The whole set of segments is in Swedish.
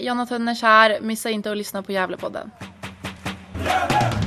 Jonathan Jonna Tönners här. Missa inte att lyssna på Gävlepodden. Gävle!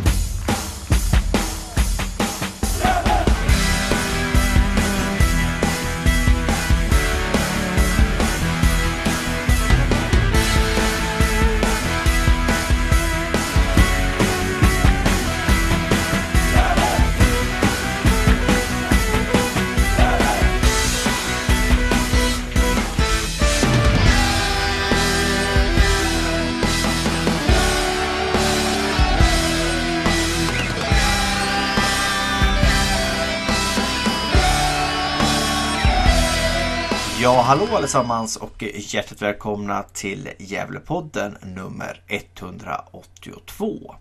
Hallå allesammans och hjärtligt välkomna till Gävlepodden nummer 182.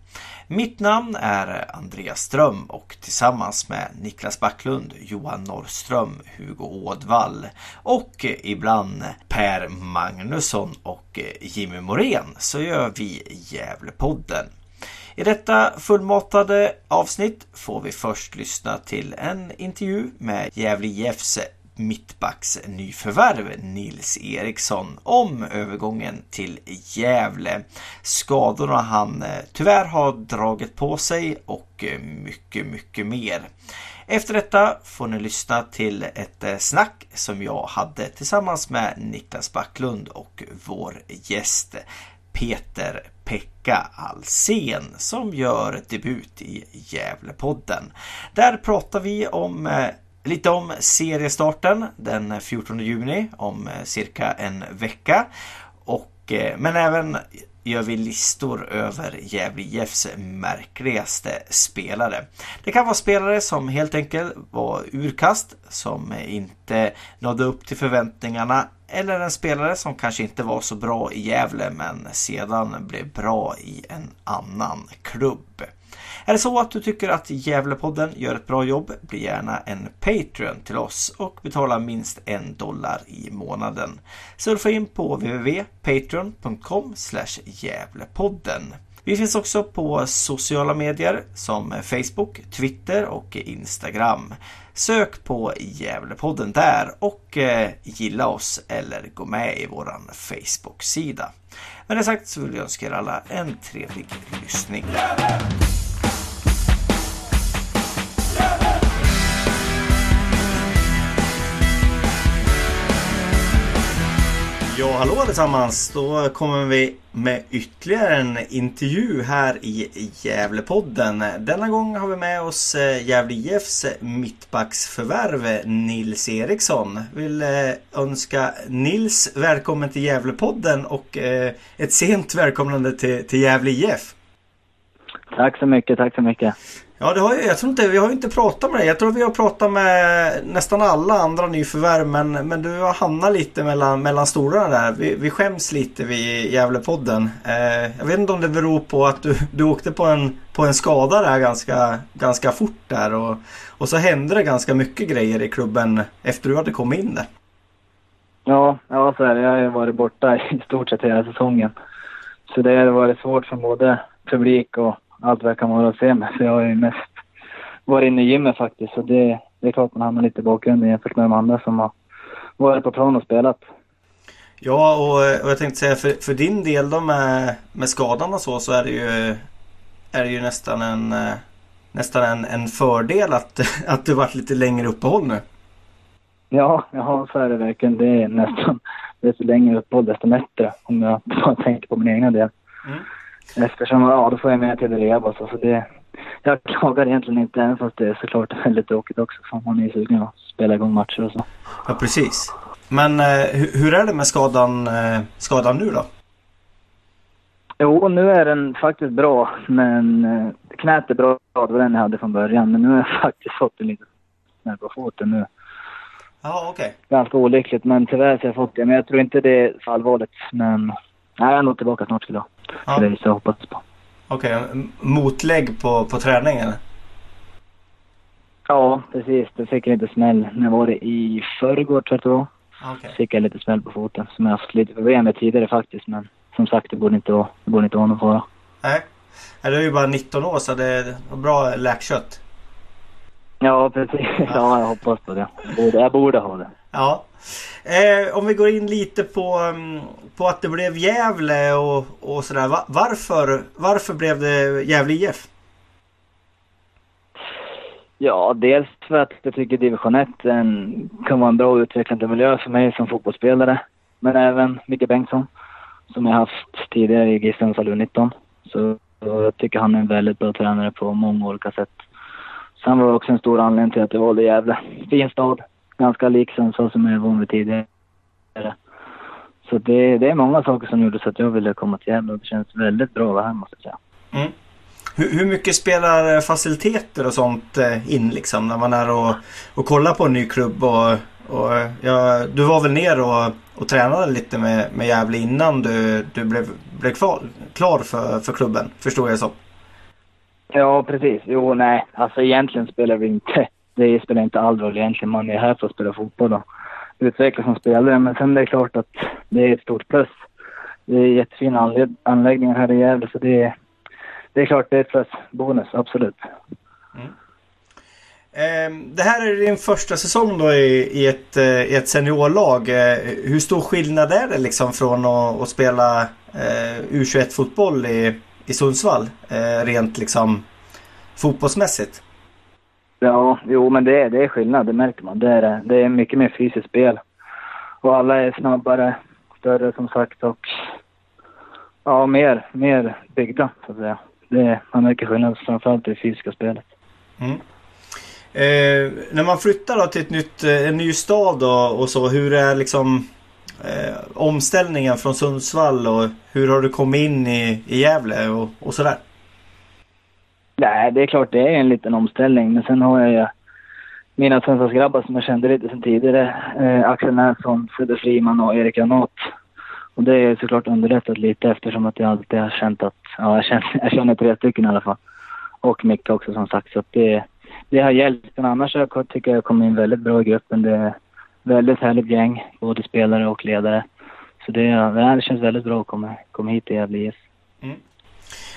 Mitt namn är Andreas Ström och tillsammans med Niklas Backlund, Johan Norrström, Hugo Ådvall och ibland Per Magnusson och Jimmy Morén så gör vi Gävlepodden. I detta fullmatade avsnitt får vi först lyssna till en intervju med Gävle IFs mittbacks nyförvärv Nils Eriksson om övergången till Gävle. Skadorna han eh, tyvärr har dragit på sig och eh, mycket, mycket mer. Efter detta får ni lyssna till ett eh, snack som jag hade tillsammans med Niklas Backlund och vår gäst Peter Pekka Alsen som gör debut i Gävlepodden. Där pratar vi om Lite om seriestarten den 14 juni om eh, cirka en vecka. Och, eh, men även gör vi listor över Gävle IFs märkligaste spelare. Det kan vara spelare som helt enkelt var urkast, som inte nådde upp till förväntningarna eller en spelare som kanske inte var så bra i Gävle men sedan blev bra i en annan klubb. Är det så att du tycker att Gävlepodden gör ett bra jobb, bli gärna en Patreon till oss och betala minst en dollar i månaden. Surfa in på www.patreon.com Gävlepodden. Vi finns också på sociala medier som Facebook, Twitter och Instagram. Sök på Gävlepodden där och eh, gilla oss eller gå med i vår Facebook-sida. Med det sagt så vill jag önska er alla en trevlig lyssning. Ja, hallå allesammans! Då kommer vi med ytterligare en intervju här i Gävlepodden. Denna gång har vi med oss eh, Gävle IFs mittbacksförvärv Nils Eriksson. Vill eh, önska Nils välkommen till Gävlepodden och eh, ett sent välkomnande till, till Gävle IF. Tack så mycket, tack så mycket. Ja, det har jag, jag tror inte, vi har ju inte pratat med dig. Jag tror vi har pratat med nästan alla andra nyförvärv men, men du har hamnat lite mellan, mellan stolarna där. Vi, vi skäms lite vid Gävlepodden. Eh, jag vet inte om det beror på att du, du åkte på en, på en skada där ganska, ganska fort där och, och så hände det ganska mycket grejer i klubben efter du hade kommit in där. Ja, ja så är det. Jag har ju varit borta i stort sett hela säsongen. Så det har varit svårt för både publik och allt verkar vara att se mig. Så jag har ju mest varit inne i gymmet faktiskt. Så det, det är klart man hamnar lite i bakgrunden jämfört med de andra som har varit på plan och spelat. Ja, och, och jag tänkte säga för, för din del då med, med skadan och så, så är det ju, är det ju nästan en nästan en, en fördel att, att det varit lite längre uppehåll nu. Ja, ja, så är det verkligen. Det är nästan, desto längre uppehåll desto bättre om jag bara tänker på min egna del. Mm. Eftersom, ja, då får jag med till rehab och så. så det, jag klagar egentligen inte, även fast det är såklart väldigt tråkigt också. För man är ju sugen att spela igång matcher och så. Ja, precis. Men eh, hur är det med skadan, eh, skadan nu då? Jo, nu är den faktiskt bra. Men eh, knät är bra. Det var den jag hade från början. Men nu har jag faktiskt fått en liten smäll på foten nu. Ja, okej. Okay. Ganska olyckligt, men tyvärr så har jag fått det. Men jag tror inte det är så allvarligt. Men nej, jag är nog tillbaka snart skulle jag. Ja. Det är så jag hoppas på. Okej, okay. motlägg på, på träningen? Ja, precis. Det fick jag lite smäll. När var det? I förrgår tror jag det var. Okay. fick jag lite smäll på foten som jag haft lite problem med tidigare faktiskt. Men som sagt, det borde inte vara, det borde inte vara någon fara. Nej. Du är ju bara 19 år så det är bra läkkött. Ja, precis. Ja, jag hoppas på det. Jag borde, jag borde ha det. Ja. Eh, om vi går in lite på, mm, på att det blev Gävle och, och sådär. Va- Varför, varför blev det Gävle IF? Ja, dels för att jag tycker division 1 en, kan vara en bra utvecklande miljö för mig som fotbollsspelare. Men även Micke Bengtsson som jag haft tidigare i GIF Sundsvall U19. Så jag tycker han är en väldigt bra tränare på många olika sätt. Sen var det också en stor anledning till att jag valde Gävle. Fin stad, ganska lik Sundsvall som jag var van vid tidigare. Så det, det är många saker som gjorde så att jag ville komma till Gävle och det känns väldigt bra att vara här måste jag säga. Mm. Hur, hur mycket spelar eh, faciliteter och sånt eh, in liksom när man är och, och kollar på en ny klubb? Och, och, eh, ja, du var väl ner och, och tränade lite med, med Gävle innan du, du blev, blev klar, klar för, för klubben, förstår jag så. Ja, precis. Jo, nej. Alltså egentligen spelar vi inte... Det spelar inte all roll egentligen. Man är här för att spela fotboll och utvecklas som spelare. Men sen det är klart att det är ett stort plus. Det är jättefina anläggningar här i Gävle så det är, det är klart det är ett plus. Bonus, absolut. Mm. Ehm, Det här är din första säsong då i, i, ett, eh, i ett seniorlag. Eh, hur stor skillnad är det liksom från att, att spela eh, U21-fotboll i, i Sundsvall? Eh, rent liksom fotbollsmässigt. Ja, jo men det är, det är skillnad, det märker man. Det är, det. är mycket mer fysiskt spel. Och alla är snabbare, större som sagt och ja, mer, mer byggda så att säga. Det, man märker skillnad framförallt i det fysiska spelet. Mm. Eh, när man flyttar då till ett nytt, eh, en ny stad då, och så, hur är liksom eh, omställningen från Sundsvall och hur har du kommit in i, i Gävle och, och sådär? Nej, det är klart det är en liten omställning. Men sen har jag ju mina grabbar som jag kände lite sen tidigare. Eh, Axel Nässon, Fredde Friman och Erik Granat. Och det är såklart underlättat lite eftersom att jag alltid har känt att, ja jag känner, jag känner tre stycken i alla fall. Och Micke också som sagt. Så att det, det har hjälpt. Men annars jag, tycker jag jag kom in väldigt bra i gruppen. Det är väldigt härligt gäng, både spelare och ledare. Så det, det känns väldigt bra att komma, komma hit till Gävle IF. Mm.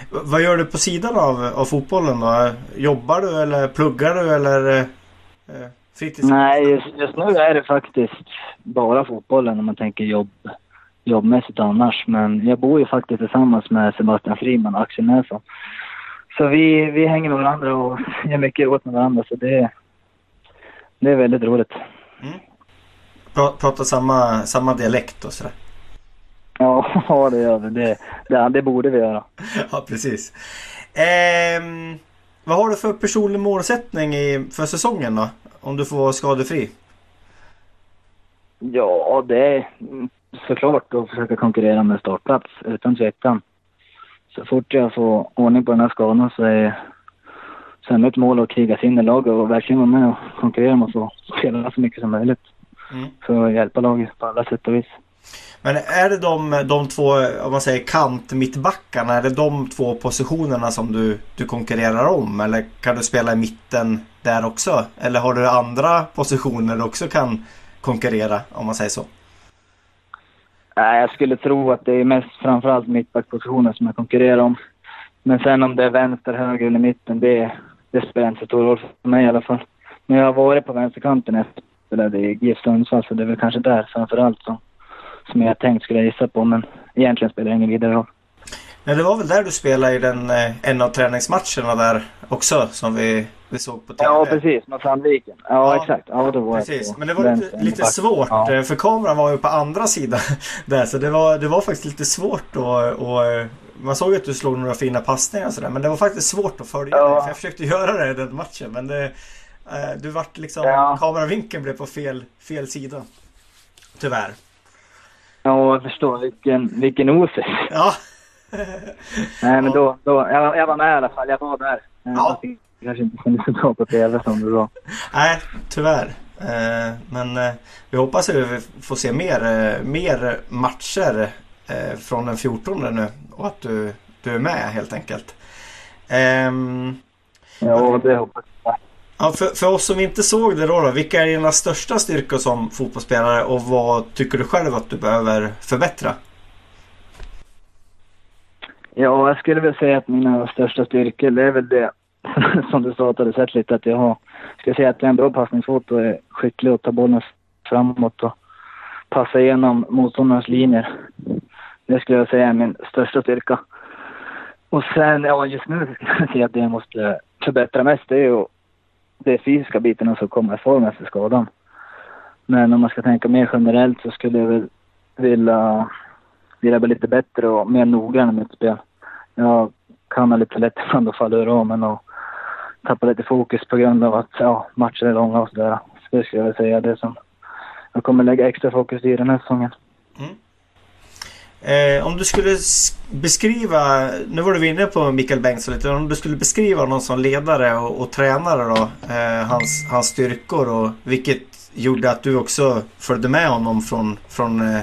Vad gör du på sidan av, av fotbollen då? Jobbar du eller pluggar du eller eh, eh, fritids? Nej, just, just nu är det faktiskt bara fotbollen om man tänker jobb, jobbmässigt annars. Men jag bor ju faktiskt tillsammans med Sebastian Friman och Axel Nässon. Så vi, vi hänger med varandra och gör mycket åt med varandra. Så det, det är väldigt roligt. Pra, pratar samma, samma dialekt och sådär. Ja, det gör vi. Det, det, det borde vi göra. Ja, precis. Ehm, vad har du för personlig målsättning i, för säsongen då? Om du får vara skadefri? Ja, det är såklart att försöka konkurrera med startplats, utan tvekan. Så fort jag får ordning på den här skadan så är sen mitt mål att kriga sig in i laget och verkligen vara med och konkurrera om att få spela så mycket som möjligt. Mm. För att hjälpa laget på alla sätt och vis. Men är det de, de två, om man säger kant mittbackarna, är det de två positionerna som du, du konkurrerar om? Eller kan du spela i mitten där också? Eller har du andra positioner du också kan konkurrera, om man säger så? Nej, jag skulle tro att det är mest framförallt mittbackpositionen som jag konkurrerar om. Men sen om det är vänster, höger eller mitten, det, det spelar inte så stor roll för mig i alla fall. Men jag har varit på vänsterkanten efter jag spelade i GIF Sundsvall, så det är väl kanske där framförallt som, som jag tänkt skulle jag gissa på. Men egentligen spelar det ingen vidare roll. Nej, det var väl där du spelade i den, eh, en av träningsmatcherna där också som vi, vi såg på TV? Ja, precis. Mot Sandviken. Ja, Ja, exakt. Ja, då var Precis, men det var lite, lite svårt Ja. eh, för kameran var ju på andra sidan där så det var, det var faktiskt lite svårt och eh, man såg att du slog några fina passningar och sådär men det var faktiskt svårt att följa Ja. dig för jag försökte göra det i den matchen men det, du vart liksom, Ja. kameravinkeln blev på fel, fel sida. Tyvärr. Ja, jag förstår. Vilken, vilken osis. Ja. Nej, men då, då jag, jag var med i alla fall. Jag var där. Ja. Jag kanske inte kunde bra på TV som du var. Nej, tyvärr. Eh, Men eh, vi hoppas att vi får se mer, eh, mer matcher från den 14 nu och att du, du är med helt enkelt. Ehm, Ja, det hoppas jag. Ja, för, för oss som inte såg det då, då, vilka är dina största styrkor som fotbollsspelare och vad tycker du själv att du behöver förbättra? Ja, jag skulle väl säga att mina största styrkor, det är väl det som du sa att du hade sett lite att jag har. Jag skulle säga att jag är en bra passningsfot och är skicklig att ta bollen framåt och passa igenom motståndarnas linjer. Det skulle jag säga är min största styrka. Och sen, ja just nu skulle jag säga att det jag måste förbättra mest det är ju de fysiska bitarna som kommer ifrån efter skadan. Men om man ska tänka mer generellt så skulle jag väl vilja, vilja bli lite bättre och mer noggrann i mitt spel. Jag kan ha lite lätt ibland att falla ur ramen och tappa lite fokus på grund av att ja, matcher är långa och sådär. Så det skulle jag vilja säga det som jag kommer lägga extra fokus i den här säsongen. Mm. Eh, om du skulle beskriva, nu var du inne på Mikael Bengtsson lite, om du skulle beskriva honom som ledare och, och tränare då, eh, hans, hans styrkor och vilket gjorde att du också följde med honom från, från eh,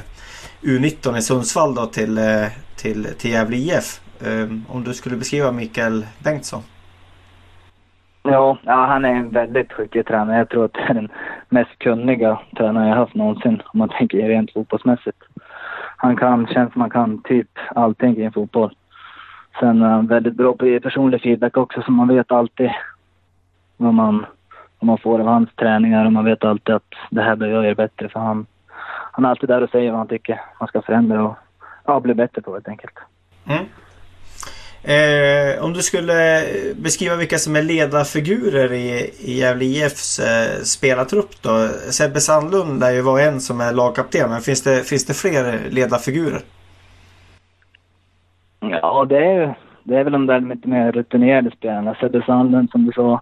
U19 i Sundsvall då till, eh, till, till Gävle IF. Eh, om du skulle beskriva Mikael Bengtsson? Ja, ja, han är en väldigt skicklig tränare. Jag tror att det är den mest kunniga tränare jag haft någonsin om man tänker rent fotbollsmässigt. Han kan, känns som han kan typ allting kring fotboll. Sen är han väldigt bra på att ge personlig feedback också så man vet alltid vad man, vad man får av hans träningar och man vet alltid att det här behöver jag göra bättre för han, han är alltid där och säger vad han tycker man ska förändra och ja, bli bättre på helt enkelt. Mm. Eh, om du skulle beskriva vilka som är ledarfigurer i, i Gävle IFs eh, spelartrupp då? Sebbe Sandlund lär ju vara en som är lagkapten, men finns det, finns det fler ledarfigurer? Ja, det är, det är väl de där lite mer rutinerade spelarna. Sebbe Sandlund som du sa.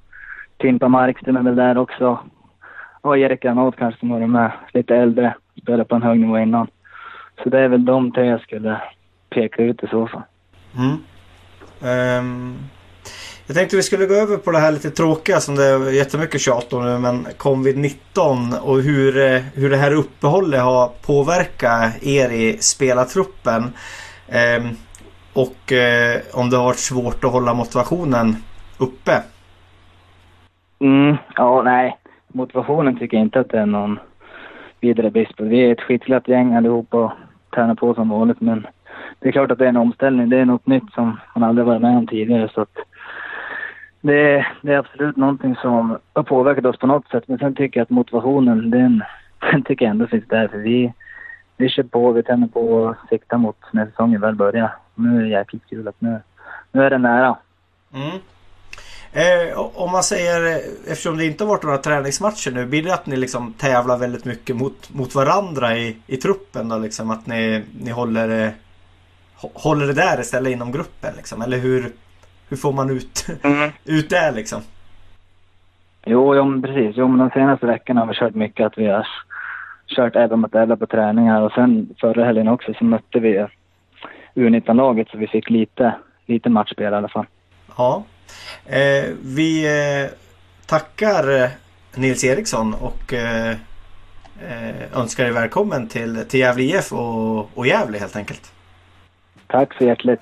Timpa Markström är väl där också. Och Erik Granat kanske som var med lite äldre. Spelade på en hög nivå innan. Så det är väl de tre jag skulle peka ut i så fall. Mm. Um, jag tänkte vi skulle gå över på det här lite tråkiga som det är jättemycket tjat om nu men covid-19 och hur, eh, hur det här uppehållet har påverkat er i spelartruppen. Um, och uh, om det har varit svårt att hålla motivationen uppe. Mm, ja, nej. Motivationen tycker jag inte att det är någon vidare brist på. Vi är ett skitglatt gäng allihopa och tränar på som vanligt men det är klart att det är en omställning. Det är något nytt som man aldrig varit med om tidigare. Så att det, det är absolut någonting som har påverkat oss på något sätt. Men sen tycker jag att motivationen, den, den tycker jag ändå finns där. För vi, vi kör på, vi tänder på och siktar mot när säsongen väl börjar. Nu är det jäkligt kul att nu, nu är det nära. Mm. Eh, om man säger, eh, eftersom det inte har varit några träningsmatcher nu, blir det att ni liksom tävlar väldigt mycket mot, mot varandra i, i truppen då liksom? Att ni, ni håller eh, håller det där istället inom gruppen liksom? Eller hur, hur får man ut, mm. ut det liksom? Jo, jo precis. Jo, men de senaste veckorna har vi kört mycket att vi har kört även mot alla på träningar och sen förra helgen också så mötte vi U19-laget så vi fick lite, lite matchspel i alla fall. Ja. Eh, vi eh, tackar eh, Nils Eriksson och eh, eh, önskar er välkommen till, till Gävle IF och, och Gävle helt enkelt. Tack så hjärtligt.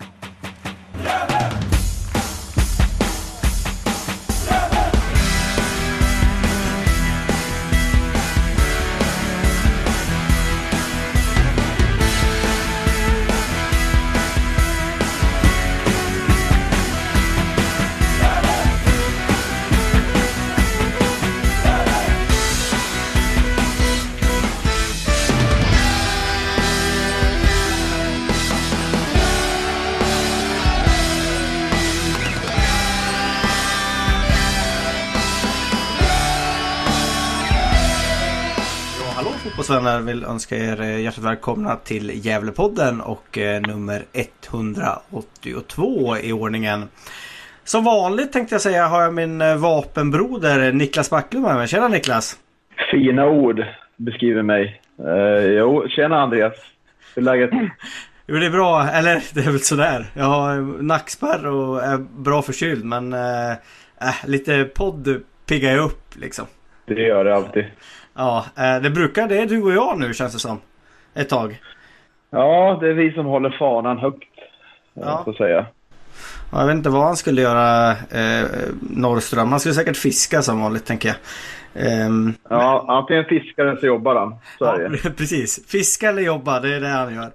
Fotbollsvänner vill önska er eh, hjärtligt välkomna till Gävlepodden och eh, nummer 182 i ordningen. Som vanligt tänkte jag säga har jag min eh, vapenbroder Niklas Backlund med mig. Tjena Niklas! Fina ord beskriver mig. Uh, jo, tjena Andreas! Hur är läget? Jo, det är bra. Eller det är väl sådär. Jag har nackspärr och är bra förkyld men äh, lite podd piggar jag upp liksom. Det gör det alltid. Ja, eh, det brukar det du och jag nu känns det som. Ett tag. Ja, det är vi som håller fanan högt. Ja. Så att säga. Ja, jag vet inte vad han skulle göra eh, Norrström. Han skulle säkert fiska som vanligt tänker jag. Um, ja, antingen fiskar eller så jobbar han. Så ja, är det. Precis. Fiska eller jobba, det är det han gör.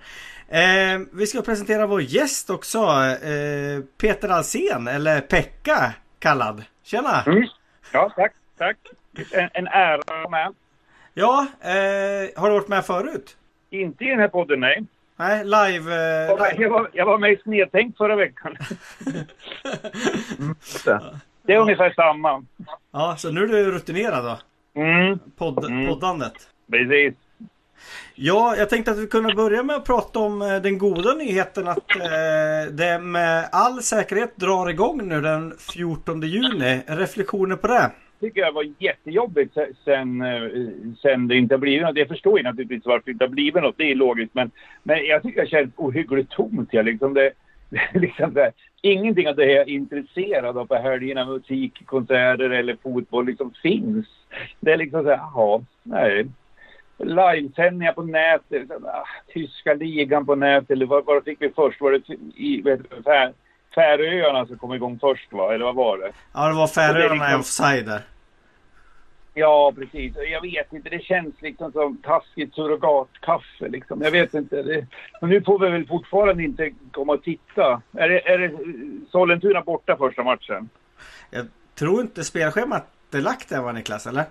Eh, vi ska presentera vår gäst också. Eh, Peter Alsen eller Pekka kallad. Tjena! Mm. Ja, tack. Tack. En, en ära att vara med. Ja, eh, har du varit med förut? Inte i den här podden, nej. Nej, live... Eh, Jag var, jag var, jag var med i Snedtänkt förra veckan. Det är ungefär samma. Ja, så nu är du rutinerad då? Mm, Podd, Mm. Poddandet. precis. Ja, jag tänkte att vi kunde börja med att prata om eh, den goda nyheten att eh, det med all säkerhet drar igång nu den 14 juni. Reflektioner på det? Tycker jag var jättejobbigt se- sen, eh, sen det inte har blivit något. Jag förstår ju naturligtvis varför det inte har blivit något. Det är logiskt. Men, men jag tycker det känns ohyggligt tomt. Jag liksom det, liksom det, ingenting av det jag är intresserad av på helgerna. Musik, konserter eller fotboll liksom finns. Det är liksom så här, jaha, nej. Livesändningar på nätet. så, Ah, tyska ligan på nätet. Eller vad, vad fick vi först? Var det i vet du, Fär, Färöarna som kom igång först va? Eller vad var det? Ja, det var Färöarna liksom- offside där. Ja, precis. Jag vet inte. Det känns liksom som taskigt surrogatkaffe. Liksom. Jag vet inte. Det... Men nu får vi väl fortfarande inte komma och titta. Är det, är det eh, Sollentuna borta första matchen? Jag tror inte spelschemat är lagt än va Niklas, eller?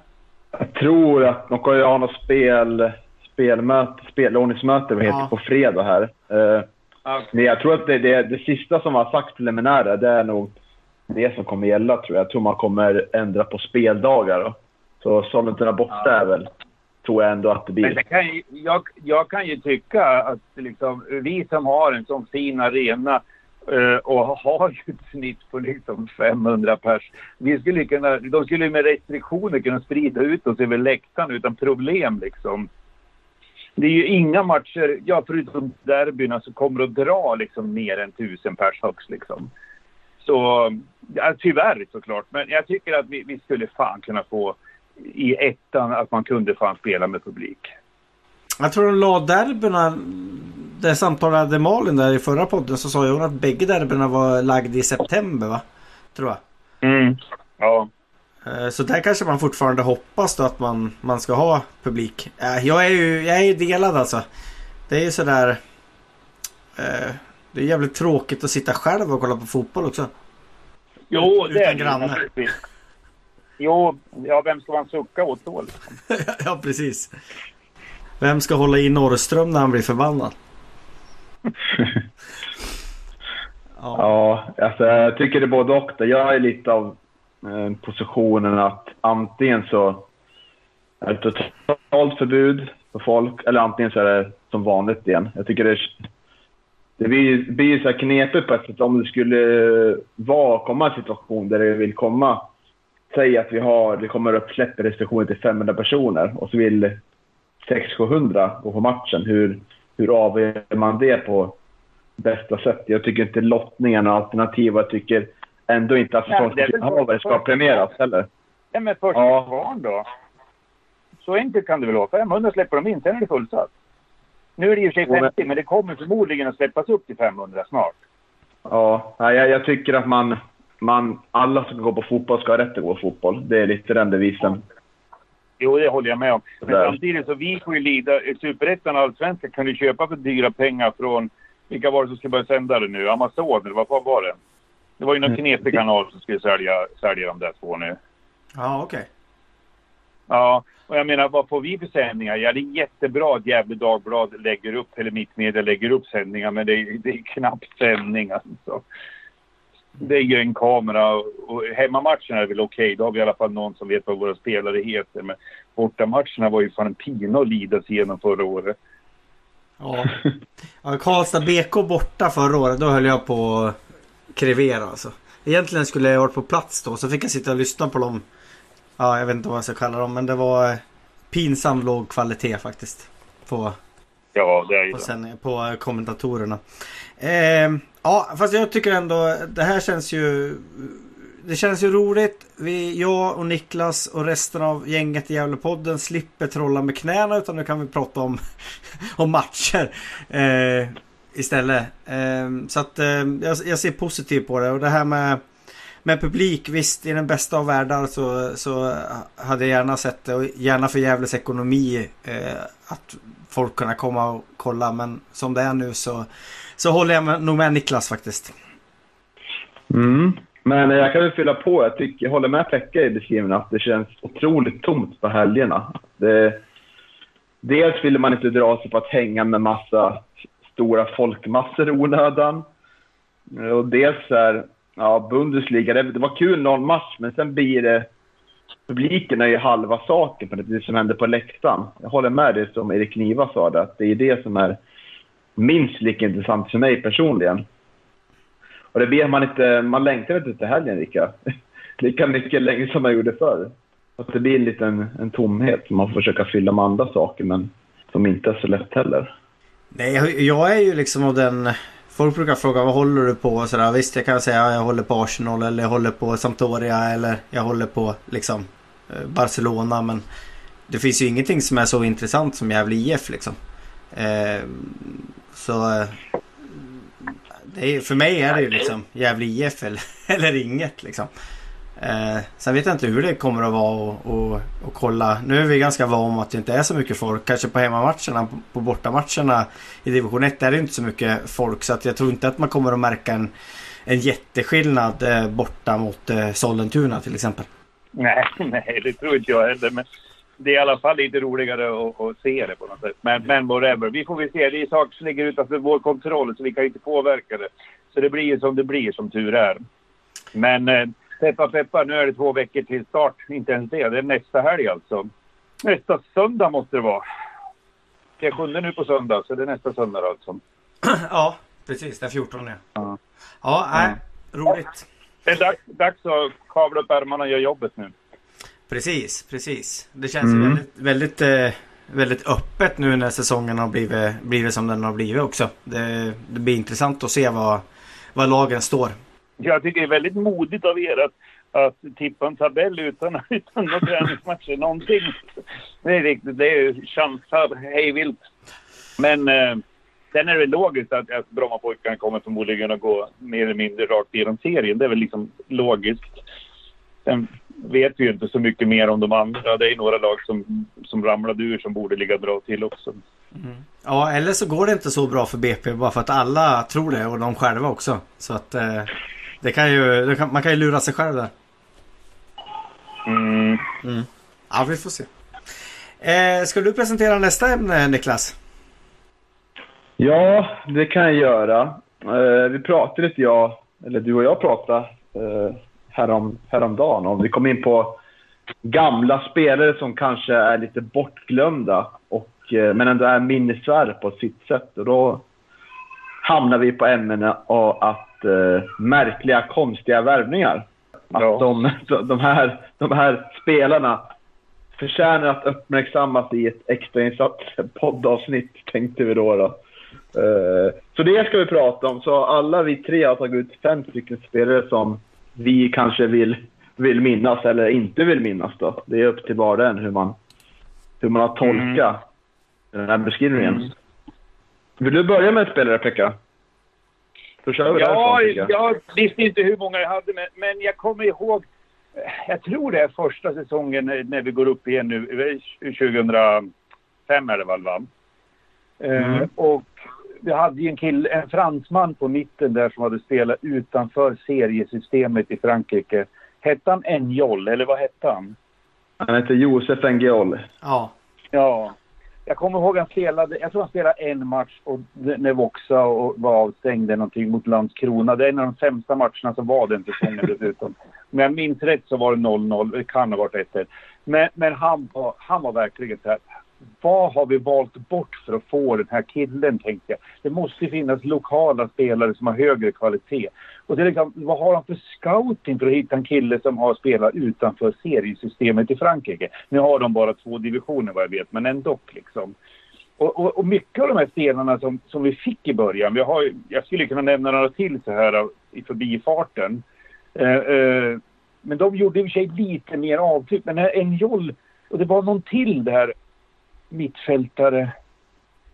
Jag tror att de kommer ha något spel, spelmöte, spelordningsmöte vad heter Ja. på fredag här. Eh, Ja. men jag tror att det, det, det sista som har sagt preliminära, det är nog det som kommer gälla tror jag. Jag tror man kommer ändra på speldagar då. Så Sollentuna borta är väl, tror jag ändå att det Men blir. det kan ju, jag, jag kan ju tycka att liksom, vi som har en sån fin arena eh, och har ju ett snitt på liksom 500 pers. Vi skulle kunna, de skulle med restriktioner kunna sprida ut oss över läktaren utan problem liksom. Det är ju inga matcher, ja förutom derbyna, som kommer att dra liksom mer än tusen pers högst liksom. Så, ja, tyvärr såklart. Men jag tycker att vi, vi skulle fan kunna få i ettan att man kunde fan spela med publik. Jag tror de la derbyna, det samtalade Malin där i förra podden så sa hon att bägge derbyna var lagd i september va? Tror jag. Mm. Ja. Eh, Så där kanske man fortfarande hoppas då att man, man ska ha publik. Eh, Jag är ju jag är ju delad alltså. Det är ju sådär... eh, Det är jävligt tråkigt att sitta själv och kolla på fotboll också. Jo, Utan det är det granne. naturligtvis. Jo, ja, vem ska man sucka åt då? Liksom? ja precis. Vem ska hålla i Norrström när han blir förbannad? Ja. Ja, alltså jag tycker det är både och. där. Jag är lite av eh, positionen att antingen så är det totalt förbud för folk eller antingen så är det som vanligt igen. Jag tycker det, är, det blir, blir så här knepigt på ett sätt om det skulle vara, komma en situation där det vill komma Säg att vi har, det kommer upp restriktioner till 500 personer och så vill 600-700 gå på matchen. Hur, hur avgör man det på bästa sätt? Jag tycker inte lottningen är alternativ och jag tycker ändå inte att säsongsinnehavare ska premieras heller. Nej, men första Ja. kvarn då? Så enkelt kan det väl vara. 500 släpper de in, sen är det fullsatt. Nu är det i och för sig Jo, men- 50, men det kommer förmodligen att släppas upp till 500 snart. Ja, jag, jag tycker att man, man, alla som går på fotboll ska ha rätt att gå på fotboll. Det är lite den devisen. Jo, det håller jag med om. Men Där. samtidigt så vi får ju lida. Superettan och Allsvenskan kan du köpa för dyra pengar från... Vilka var det som skulle börja sända det nu? Amazon eller vad fan var det? Det var ju någon Mm. knepig kanal som skulle sälja, sälja de där två nu. Ja okej. Ja, och jag menar vad får vi för sändningar? Ja, det är jättebra att Gefle Dagblad lägger upp, eller Mittmedia lägger upp sändningar, men det är, det är knappt sändning alltså. Det är ju en kamera och, hemmamatcherna är väl okej. Då har vi i alla fall någon som vet vad våra spelare heter. Men bortamatcherna var ju fan en pina att lida sig igenom förra året. Ja. ja. Karlstad BK borta förra året. Då höll jag på att krevera alltså. Egentligen skulle jag varit på plats då. Så fick jag sitta och lyssna på dem. Ja, jag vet inte vad jag ska kalla dem. Men det var pinsam låg kvalitet faktiskt. På, Ja, det är ju på, sen, på kommentatorerna. Eh, ja, fast jag tycker ändå det här känns ju... Det känns ju roligt. Vi, jag och Niklas och resten av gänget i Gävlepodden slipper trolla med knäna utan nu kan vi prata om, om matcher eh, istället. Eh, så att eh, jag, jag ser positivt på det och det här med, med publik, visst i den bästa av världar så, så hade jag gärna sett det och gärna för Gävles ekonomi eh, att folk kunna komma och kolla men som det är nu så, så håller jag med, nog med Niklas faktiskt. Mm. Men jag kan väl fylla på. Jag, tycker, jag håller med Pekka i beskrivningen att det känns otroligt tomt på helgerna. Det, dels vill man inte dra sig på att hänga med massa stora folkmassor i onödan. Och dels är ja, Bundesliga, det, det var kul någon match, men sen blir det... Publiken är ju halva saken på det som händer på läktaren. Jag håller med det som Erik Niva sa, det, att det är det som är minst lika intressant för mig personligen. Och det blir man inte, man längtar inte till helgen lika, lika mycket längre som man gjorde förr. Att det blir en liten en tomhet som man får försöka fylla med andra saker men som inte är så lätt heller. Nej, jag, är ju liksom av den... Folk brukar fråga vad håller du på och sådär. Visst, jag kan säga att jag håller på Arsenal eller jag håller på Sampdoria eller jag håller på liksom eh, Barcelona. Men det finns ju ingenting som är så intressant som Gävle IF liksom. Ehm, eh, så är, för mig är det ju liksom Gävle IF eller, eller inget liksom. Eh, sen vet jag inte hur det kommer att vara och, och, och kolla. Nu är vi ganska vana att det inte är så mycket folk. Kanske på hemmamatcherna, på, på bortamatcherna i division 1 är det inte så mycket folk. Så att jag tror inte att man kommer att märka en, en jätteskillnad eh, borta mot eh, Sollentuna till exempel. Nej, nej, det tror inte jag heller. Men det är i alla fall lite roligare att, att se det på något sätt. Men, men whatever. Vi får väl se. Det är saker som ligger utanför vår kontroll så vi kan inte påverka det. Så det blir som det blir som tur är. Men eh, peppa peppa, nu är det två veckor till start. Inte ens det. Det är nästa helg alltså. Nästa söndag måste det vara. Det är sjunde nu på söndag, så det är nästa söndag alltså. ja, precis. Den 14 ja. Ja, Ja, nej, roligt. Det är dags, dags att kavla upp ärmarna och göra jobbet nu. Precis, precis. Det känns ju väldigt, väldigt, eh, väldigt öppet nu när säsongen har blivit, blivit som den har blivit också. Det, det blir intressant att se vad, vad lagen står. Jag tycker det är väldigt modigt av er att, att tippa en tabell utan, utan några träningsmatcher någonting. Det är riktigt, det är chansar hejvilt. Men eh, sen är det logiskt att, att Brommapojkarna kommer förmodligen att gå mer eller mindre rakt igenom serien. Det är väl liksom logiskt. Sen vet vi ju inte så mycket mer om de andra. Det är några lag som, som ramlade ur som borde ligga bra till också. Ja, eller så går det inte så bra för BP bara för att alla tror det och de själva också. Så att eh, det kan ju, det kan, man kan ju lura sig själv där. Mm. Ja, vi får se. Eh, ska du presentera nästa ämne Niklas? Ja, det kan jag göra. Eh, vi pratade lite, jag, eller du och jag pratade eh, härom, häromdagen om. Vi kom in på gamla spelare som kanske är lite bortglömda, och, eh, men ändå är minnesvärda på sitt sätt. Och då hamnar vi på ämnena att eh, märkliga, konstiga värvningar. Att Ja. de, de, här, de här spelarna förtjänar att uppmärksammas i ett extrainsatt poddavsnitt, tänkte vi då. då. Eh, Så det ska vi prata om. Så alla vi tre har tagit ut fem stycken spelare som vi kanske vill, vill minnas eller inte vill minnas. Då. Det är upp till var och en hur man, hur man har tolkat den här beskrivningen. Mm. Vill du börja med ett spelare, Pekka? Då kör vi Ja, därifrån, jag. jag visste inte hur många jag hade, men, men jag kommer ihåg. Jag tror det är första säsongen när när vi går upp igen nu. det är 2005 är det väl, va? Eh, Mm. och vi hade ju en kille, en fransman på mitten där som hade spelat utanför seriesystemet i Frankrike. Hette han Enjol, eller vad hette han? Han heter Josef Engiol. Ja. Ja. Jag kommer ihåg han spelade, jag tror han spelade en match och när Voxa och var avstängd eller någonting mot Landskrona. Det är en av de sämsta matcherna som var den säsongen dessutom. Om jag minns rätt så var det 0-0, det kan ha varit 1-1. Men, men han, var, han var verkligen så här, vad har vi valt bort för att få den här killen tänkte jag. Det måste finnas lokala spelare som har högre kvalitet. Och det är liksom, vad har han för scouting för att hitta en kille som har spelat utanför seriesystemet i Frankrike? Nu har de bara två divisioner vad jag vet, men ändå liksom. Och, och, och mycket av de här spelarna som, som vi fick i början, vi har, jag skulle kunna nämna några till så här i förbifarten. Eh, eh, men de gjorde i och för sig lite mer avtryck. Men en joll, och det var någon till där mittfältare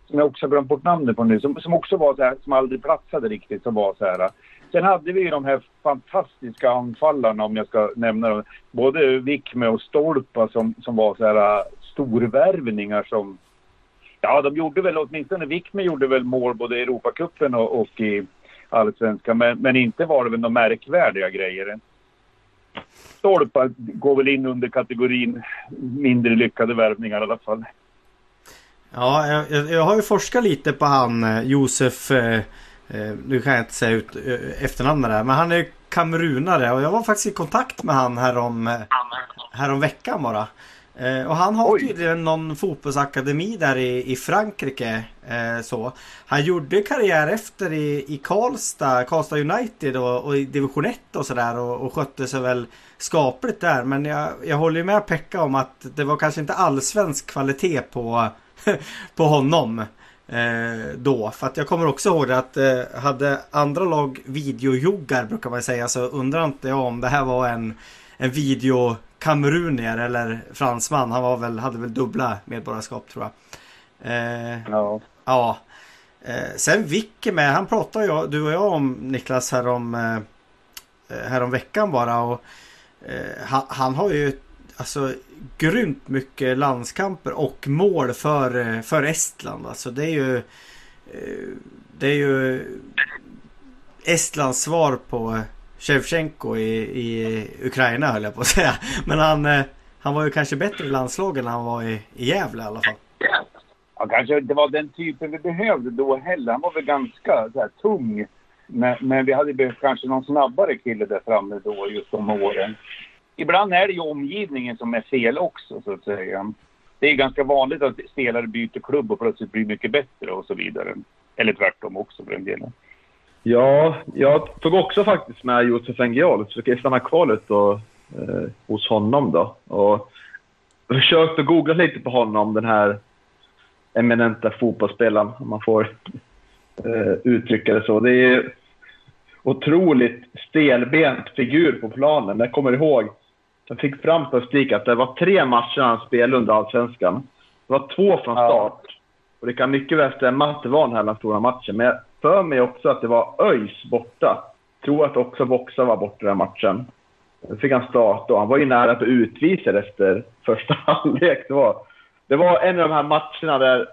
som jag också har glömt bort namnet på nu, som, som också var så här, som aldrig platsade riktigt, som var så här. Sen hade vi ju de här fantastiska anfallarna, om jag ska nämna dem. Både Wickme och Stolpa som, som var så här äh, storvärvningar som... Ja, de gjorde väl åtminstone Wickme gjorde väl mål både i Europacupen och, och i Allsvenskan, men, men inte var det väl några märkvärdiga grejer. Stolpa går väl in under kategorin mindre lyckade värvningar i alla fall. Ja, jag, jag har ju forskat lite på han eh, Josef eh, eh, Nu kan jag inte säga ut eh, efternamnet där men han är kamerunare och jag var faktiskt i kontakt med han härom, eh, härom veckan bara. Eh, och han har Oj. tydligen någon fotbollsakademi där i, i Frankrike. Eh, så. Han gjorde karriär efter i, i Karlstad, Karlstad United och, och i division 1 och sådär och, och skötte sig väl skapligt där. Men jag, jag håller ju med Pekka om att det var kanske inte allsvensk kvalitet på, på honom. Eh, då. För att jag kommer också ihåg det att eh, hade andra lag videojoggar brukar man säga så undrar inte jag om det här var en, en video kamerunier eller fransman. Han var väl, hade väl dubbla medborgarskap tror jag. Eh, Ja. Ja. Eh, sen Vicky med, han pratade jag, du och jag om Niklas här om, eh, här om veckan bara. Och, eh, han, han har ju alltså grymt mycket landskamper och mål för, eh, för Estland. Alltså det är ju eh, det är ju Estlands svar på Shevchenko i, i Ukraina höll jag på att säga. Men han, eh, han var ju kanske bättre i landslagen när han var i, i Gävle i alla fall. Ja, kanske inte var den typen vi behövde då heller. Han var väl ganska så här, tung. Men, men vi hade behövt kanske någon snabbare kille där framme då, just de åren. Ibland är det ju omgivningen som är fel också, så att säga. Det är ganska vanligt att spelare byter klubb och plötsligt blir mycket bättre och så vidare. Eller tvärtom också för den delen. Ja, jag tog också faktiskt med Josef Engiol, så jag stanna kvar lite och, eh, hos honom då. Och försökte googla lite på honom, den här eminenta fotbollsspelaren, om man får eh, uttrycka det så. Det är otroligt stelbent figur på planen. Jag kommer ihåg, jag fick fram på statistik att det var tre matcher han spelade under Allsvenskan. Det var två från Ja. start. Och det kan mycket väl stämma att det var den här stora matchen. Men jag för mig också att det var ÖIS borta. tror att också Boxa var borta den matchen. Då fick han starta och han var ju nära bli utvisad efter första halvlek. Det var, det var en av de här matcherna där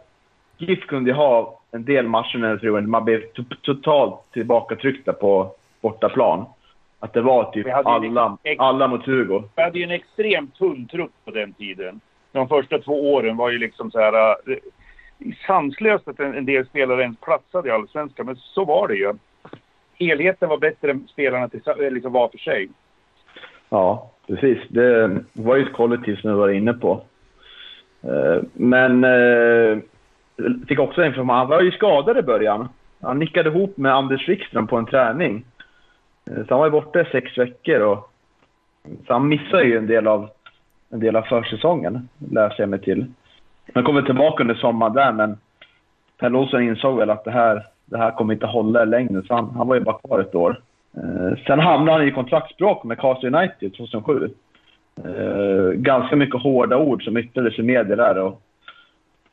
GIF kunde ha en del matcher när jag man blev to- totalt tillbakatryckta på bortaplan. Att det var typ alla, liksom- alla mot Hugo. Vi hade ju en extremt tunn trupp på den tiden. De första två åren var ju liksom så här... eh, sanslöst att en, en del spelare ens platsade i Allsvenskan, men så var det ju. Helheten var bättre än spelarna tillsammans, liksom var för sig. Ja, precis. Det var ju ett kollektiv som vi var inne på. Eh, Men eh, jag fick också information. Han var ju skadad i början. Han nickade ihop med Anders Wikström på en träning. Eh, så han var ju borta i sex veckor. Och, så han missade ju en del av, en del av försäsongen, läser jag mig till. Han kommer tillbaka under sommaren där, men Per Olsson insåg väl att det här, det här kommer inte hålla längre, så han, han var ju bara kvar ett år. Eh, sen hamnade han i kontraktsbråk med Karlstad United 2007. Eh, ganska mycket hårda ord som yttrades i media där. Och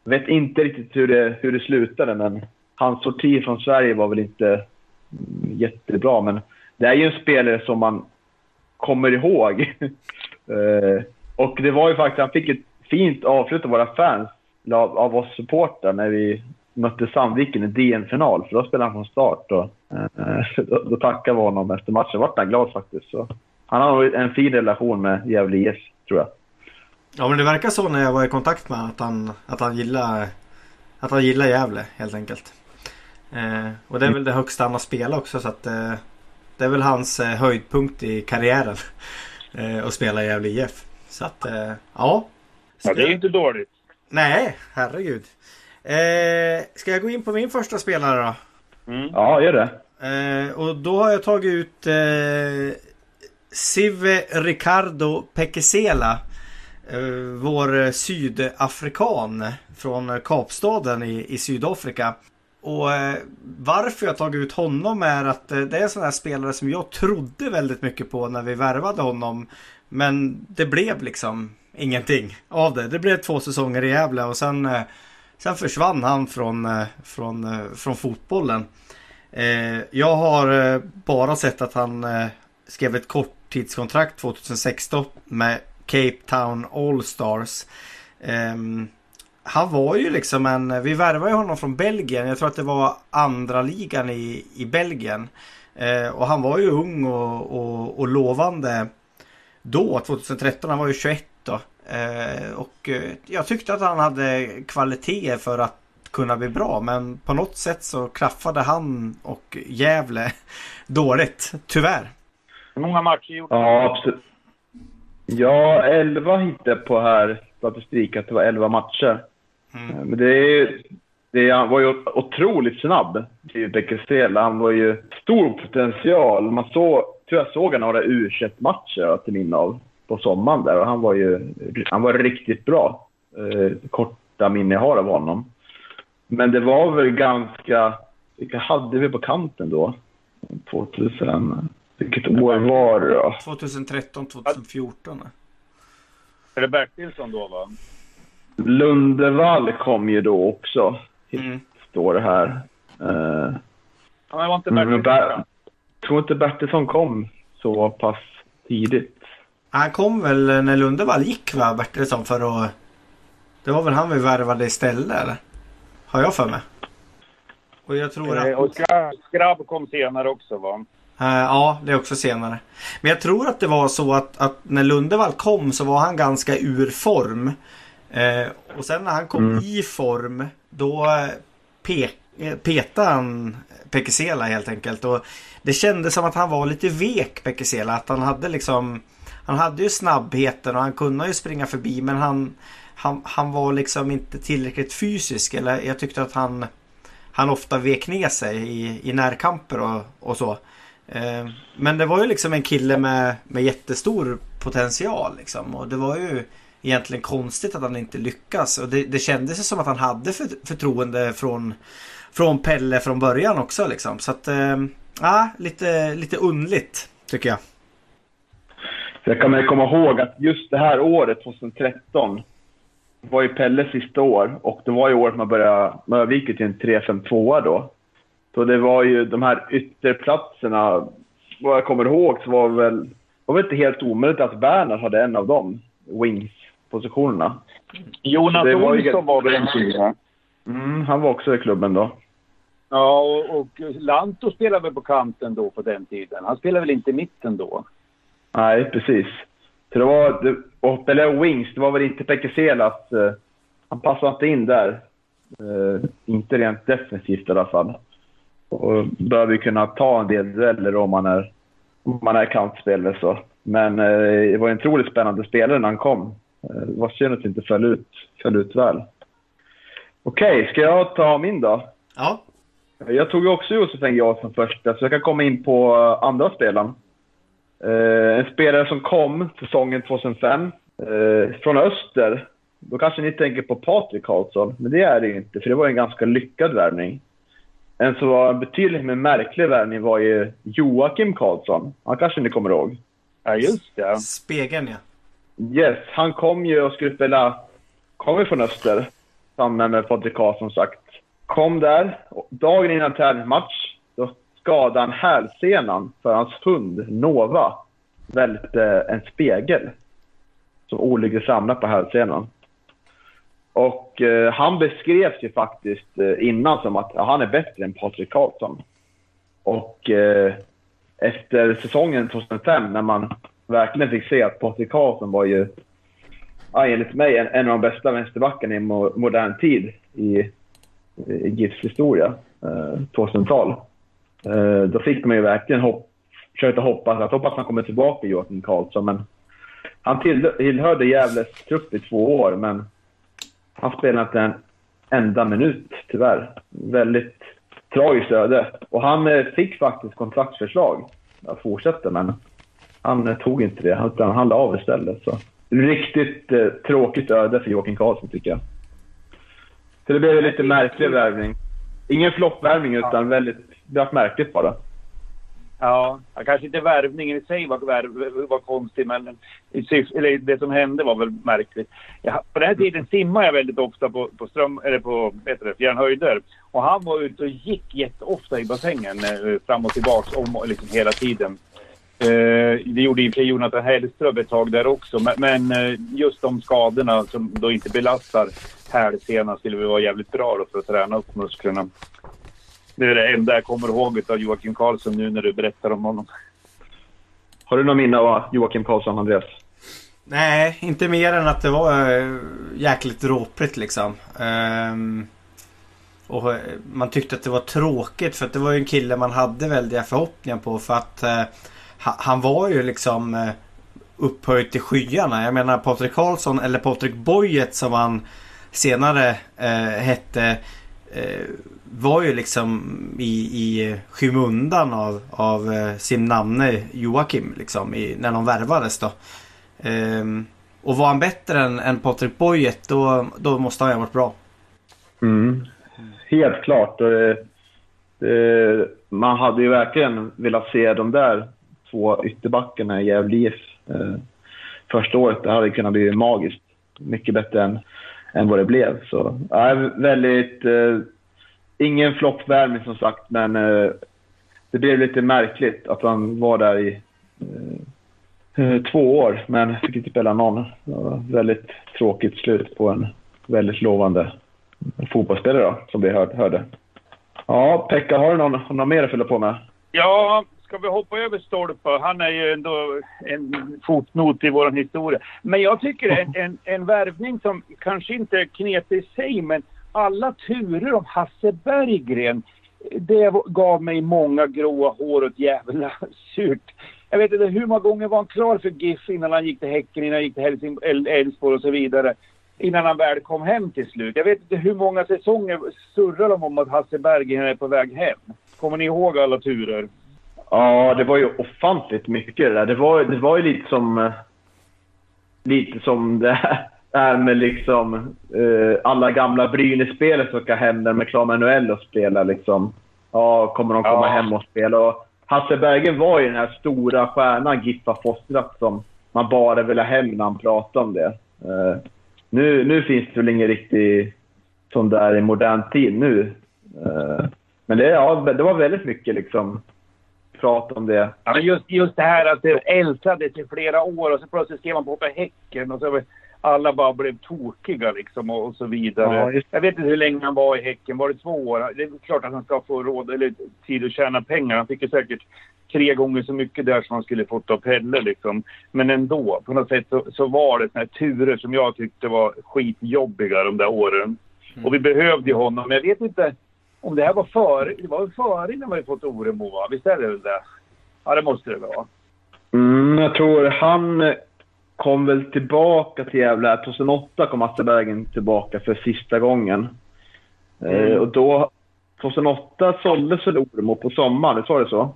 vet inte riktigt hur det, hur det slutade, men hans sorti från Sverige var väl inte mm, jättebra. Men det är ju en spelare som man kommer ihåg. uh, och det var ju faktiskt, han fick ett fint avslut av våra fans, av, av oss supportrar, när vi mötte Sandviken i DN-final. För då spelade han från start. Och, uh, då, då tackade vi honom efter matchen. Vart han glad faktiskt. Så. Han har nog en fin relation med Gävle IF, tror jag. Ja men det verkar så när jag var i kontakt med att han, att han gillar Att han gillar Gävle helt enkelt. Eh, och det är väl det högsta han har spelat också så att eh, det är väl hans eh, höjdpunkt i karriären. Eh, att spela i Gävle IF. Så att eh, ja. Ja, det är inte dåligt. Nej, herregud. Eh, ska jag gå in på min första spelare då? Mm. Ja, gör det. Eh, och då har jag tagit ut eh, Sive Ricardo Pekesela. Eh, vår sydafrikan från Kapstaden i, i Sydafrika. Och eh, varför jag tagit ut honom är att eh, det är en sån här spelare som jag trodde väldigt mycket på när vi värvade honom. Men det blev liksom ingenting av det. Det blev två säsonger i Gävle och sen, eh, sen försvann han från, från, från fotbollen. Jag har bara sett att han skrev ett korttidskontrakt 2016 med Cape Town All Stars. Ehm, han var ju liksom en, vi värvade ju honom från Belgien. Jag tror att det var andra ligan i, i Belgien. Eh, och han var ju ung och, och, och lovande då, 2013. Han var ju 21 då. Eh, och eh, jag tyckte att han hade kvaliteter för att kunna bli bra. Men på något sätt så klaffade han och Gävle dåligt. Tyvärr. Hur många matcher gjorde han? Ja, absolut. Ja, 11 hittade jag på här statistik att det var 11 matcher. Mm. Men det, är, det han var ju otroligt snabb, Bekesela. Han var ju stor potential. Man såg, tror jag såg några u matcher till min av på sommaren där och han var ju han var riktigt bra. Eh, korta minne jag har av honom. Men det var väl ganska... Vilka hade vi på kanten då? 2000... Vilket år var det då? 2013, 2014. Är det Bertilsson då va? Lundevall kom ju då också. Mm. Står det här. Uh, Ja, men var inte men Bertilsson Ber- tror inte Bertilsson kom så pass tidigt. Han kom väl när Lundevall gick va, Bertilsson för att... Det var väl han vi värvade istället eller? Har jag för mig. Och jag tror att... Eh, Och Skrabb, Skrabb kom senare också va? Eh, ja, det är också senare. Men jag tror att det var så att, att när Lundevall kom så var han ganska ur form. Eh, och sen när han kom Mm. i form då eh, pe eh, petade han Pekesela helt enkelt. Och det kändes som att han var lite vek Pekesela. Att han hade liksom Han hade ju snabbheten och han kunde ju springa förbi men han han, han var liksom inte tillräckligt fysisk. Eller jag tyckte att han Han ofta vek ner sig i, i närkamper och, och så. Eh, Men det var ju liksom en kille med, med jättestor potential liksom. Och det var ju egentligen konstigt att han inte lyckas. Och det, det kändes som att han hade för, förtroende från, från Pelle från början också liksom. Så att, eh, ja, lite, lite undligt tycker jag. Jag kan komma ihåg att just det här året, 2013, var ju Pelles sista år och det var ju året man började, man övergick till en 3-5-2 då. Så det var ju de här ytterplatserna, vad jag kommer ihåg så var väl, var väl inte helt omöjligt att Bernhard hade en av dem, Wings wings-positionerna. Jonas Det var ju- Olsson var väl en fyra? Mm, han var också i klubben då. Ja, och, och Lanto spelade väl på kanten då på den tiden. Han spelade väl inte i mitten då? Nej, precis. Så det var, och Pelle Wings, det var väl inte Pekeselas. Eh, han passade inte in där. Eh, inte rent defensivt i alla fall. Och behöver ju kunna ta en del dueller om man är, om man är kantspelare. Så. Men eh, det var en otroligt spännande spelare när han kom. Eh, det var synd att det inte föll ut, föll ut väl. Okej, ska jag ta min då? Ja, Jag tog ju också Josef Jansson första, så jag kan komma in på eh, andra spelaren. Eh, en spelare som kom säsongen 2005 eh, från Öster. Då kanske ni tänker på Patrik Karlsson, men det är det ju inte, för det var en ganska lyckad värvning. En som var en betydligt mer märklig värvning var ju Joakim Karlsson. Han kanske ni kommer ihåg? Ja, just det. spegeln ja. Yes, han kom ju och skulle spela... Kom ju från Öster, samman med Patrik Karlsson sagt. Kom där. och Dagen innan tävlingsmatch, då skadade han hälsenan för hans hund Nova välte en spegel som olyckligt ramlade på hälsenan. Och eh, han beskrevs ju faktiskt eh, innan som att ja, han är bättre än Patrik Karlsson. Och eh, efter säsongen 2005 när man verkligen fick se att Patrik Karlsson var ju, ja, enligt mig, en, en av de bästa vänsterbackarna i mo modern tid i, i GIFs historia, eh, 2000-tal. Eh, då fick man ju verkligen hopp, försöka hoppas att hoppas han kommer tillbaka, Joakim Karlsson. Men han tillhörde Gävles trupp i två år, men han spelade inte en enda minut, tyvärr. Väldigt tragiskt öde. Och han eh, fick faktiskt kontraktsförslag att fortsätta, men han eh, tog inte det, utan han la av istället. Så. Riktigt eh, tråkigt öde för Joakim Karlsson, tycker jag. Så det blev en lite märklig värvning. Ingen floppvärvning, utan väldigt, det var märkligt bara. Ja, kanske inte värvningen i sig var, värv, var konstig, men eller det som hände var väl märkligt. Ja, på den här tiden simmade jag väldigt ofta på, på, ström, eller på det, fjärrhöjder. Och han var ute och gick jätteofta i bassängen, eh, fram och tillbaks, om, liksom hela tiden. Eh, det gjorde i och för sig Jonathan Hellström ett tag där också, men, men eh, just de skadorna som då inte belastar hälsenan skulle väl vara jävligt bra då för att träna upp musklerna. Det är det enda jag kommer ihåg av Joakim Karlsson nu när du berättar om honom. Har du någon minne av Joakim Karlsson, Andreas? Nej, inte mer än att det var äh, jäkligt dråpligt liksom. Ehm, och eh, man tyckte att det var tråkigt för att det var ju en kille man hade väldiga förhoppningar på för att äh, han var ju liksom eh, upphöjt till skyarna. Jag menar Patrik Karlsson eller Patrik Bojet som han senare eh, hette eh, var ju liksom i, i skymundan av, av sin namne Joakim liksom i, när de värvades då. Ehm, och var han bättre än, än Patrik Bojet då, då måste han ha varit bra. Mm. Helt klart. Det, det, man hade ju verkligen velat se de där två ytterbackarna i Gävle IF eh, första året. Det hade kunnat bli magiskt. Mycket bättre än, än vad det blev. Så, ja, väldigt... Eh, ingen floppvärmning som sagt, men eh, det blev lite märkligt att han var där i eh, eh två år, men fick inte spela någon. väldigt tråkigt slut på en väldigt lovande fotbollsspelare då, som vi hörde. Ja, Pekka, har du någon, någon mer att fylla på med? Ja, ska vi hoppa över Stolpe? Han är ju ändå en fotnot i vår historia. Men jag tycker en, en, en värvning som kanske inte är knepig i sig, men alla turer om Hasse Berggren, det gav mig många gråa hår och ett jävla surt jag vet inte hur många gånger var han klar för GIF innan han gick till Häcken, innan han gick till Elfsborg och så vidare. Innan han väl kom hem till slut. Jag vet inte hur många säsonger surrar de om att Hasse Berggren är på väg hem. Kommer ni ihåg alla turer? Ja, det var ju ofantligt mycket det där. Det var, det var ju lite som... Eh, lite som det är med liksom uh, alla gamla Brynäs-spelare som ska hem när de är klara med NHL och spela liksom. Ja, kommer de komma ja. hem och spela? Och Hasse Bergen var ju den här stora stjärnan GIF har fostrat som man bara ville ha hem när han pratade om det. Uh, nu, nu finns det väl ingen riktig sån där i modern tid nu. Uh, men det, ja, det var väldigt mycket liksom prat om det. Ja, men just, just det här att det ältades i flera år och så plötsligt skrev man på för Häcken och så alla bara blev tokiga liksom och, och så vidare. Ja, jag vet inte hur länge han var i Häcken. Var det två år? Det är klart att han ska få råd eller tid att tjäna pengar. Han fick ju säkert tre gånger så mycket där som han skulle fått av Pelle liksom. Men ändå, på något sätt så, så var det såna här turer som jag tyckte var skitjobbiga de där åren. Mm. Och vi behövde ju honom. Men jag vet inte om det här var före. Det var väl före innan vi hade fått Oremo va? Visst är det väl det? Ja, det måste det vara. Mm, jag tror han kom väl tillbaka till Gävle. 2008 kom Asselbergen tillbaka för sista gången. Eh, mm. Eh, och då, 2008 såldes väl Oremo på sommaren, visst var det så?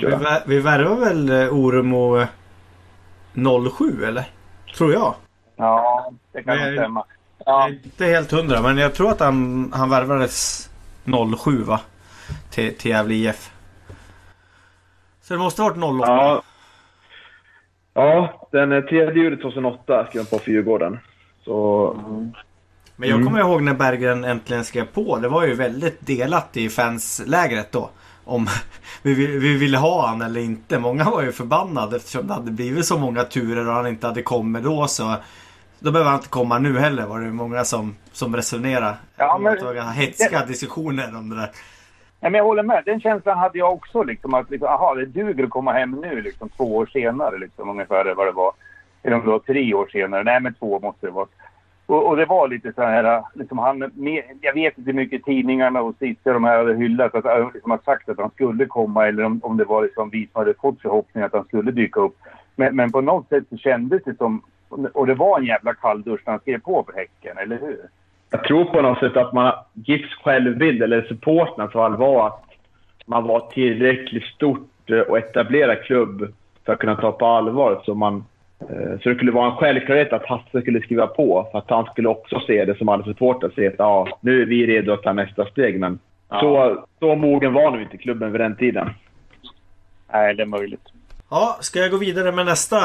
Vi, vi värvade väl eh, Oremo 07 eller? Tror jag. Ja, det kan nog stämma. Ja. Inte helt hundra men jag tror att han, han värvades 07 va? Till, till Gävle IF. Så det måste ha varit 08. Ja. Ja, den 3 juli 2008 skrev han på för Djurgården. Så... Mm. Men jag kommer mm. ihåg när Berggren äntligen skrev på. Det var ju väldigt delat i fanslägret då. Om vi, vi ville ha han eller inte. Många var ju förbannade eftersom det hade blivit så många turer och han inte hade kommit då. Så då behöver han inte komma nu heller var det många som, som resonerade. Ja, men... Hetska diskussioner om det där. Ja, men jag håller med. Den känslan hade jag också. Liksom, att liksom, aha, det duger att komma hem nu, liksom, två år senare. Liksom, ungefär vad det var. Eller om det var tre år senare. Nej, men två måste det vara. Och, och det var lite så här, liksom han, jag vet inte hur mycket tidningarna och Cissi de här hade hyllat, att, liksom har sagt att han skulle komma eller om, om det var liksom vi som hade fått förhoppning att han skulle dyka upp. Men, men på något sätt så kändes det som, och det var en jävla kalldusch när han skrev på för Häcken, eller hur? jag tror på något sätt att man, GIFs självbild, eller supportrarna för all var att man var tillräckligt stort eh, och etablerad klubb för att kunna ta på allvar. Så, man, eh, så det skulle vara en självklarhet att Hasse skulle skriva på. För att han skulle också se det som alla supportrar ser. Att ja, nu är vi redo att ta nästa steg. Men ja. så, så mogen var nog inte klubben vid den tiden. Nej, det är möjligt. Ja, ska jag gå vidare med nästa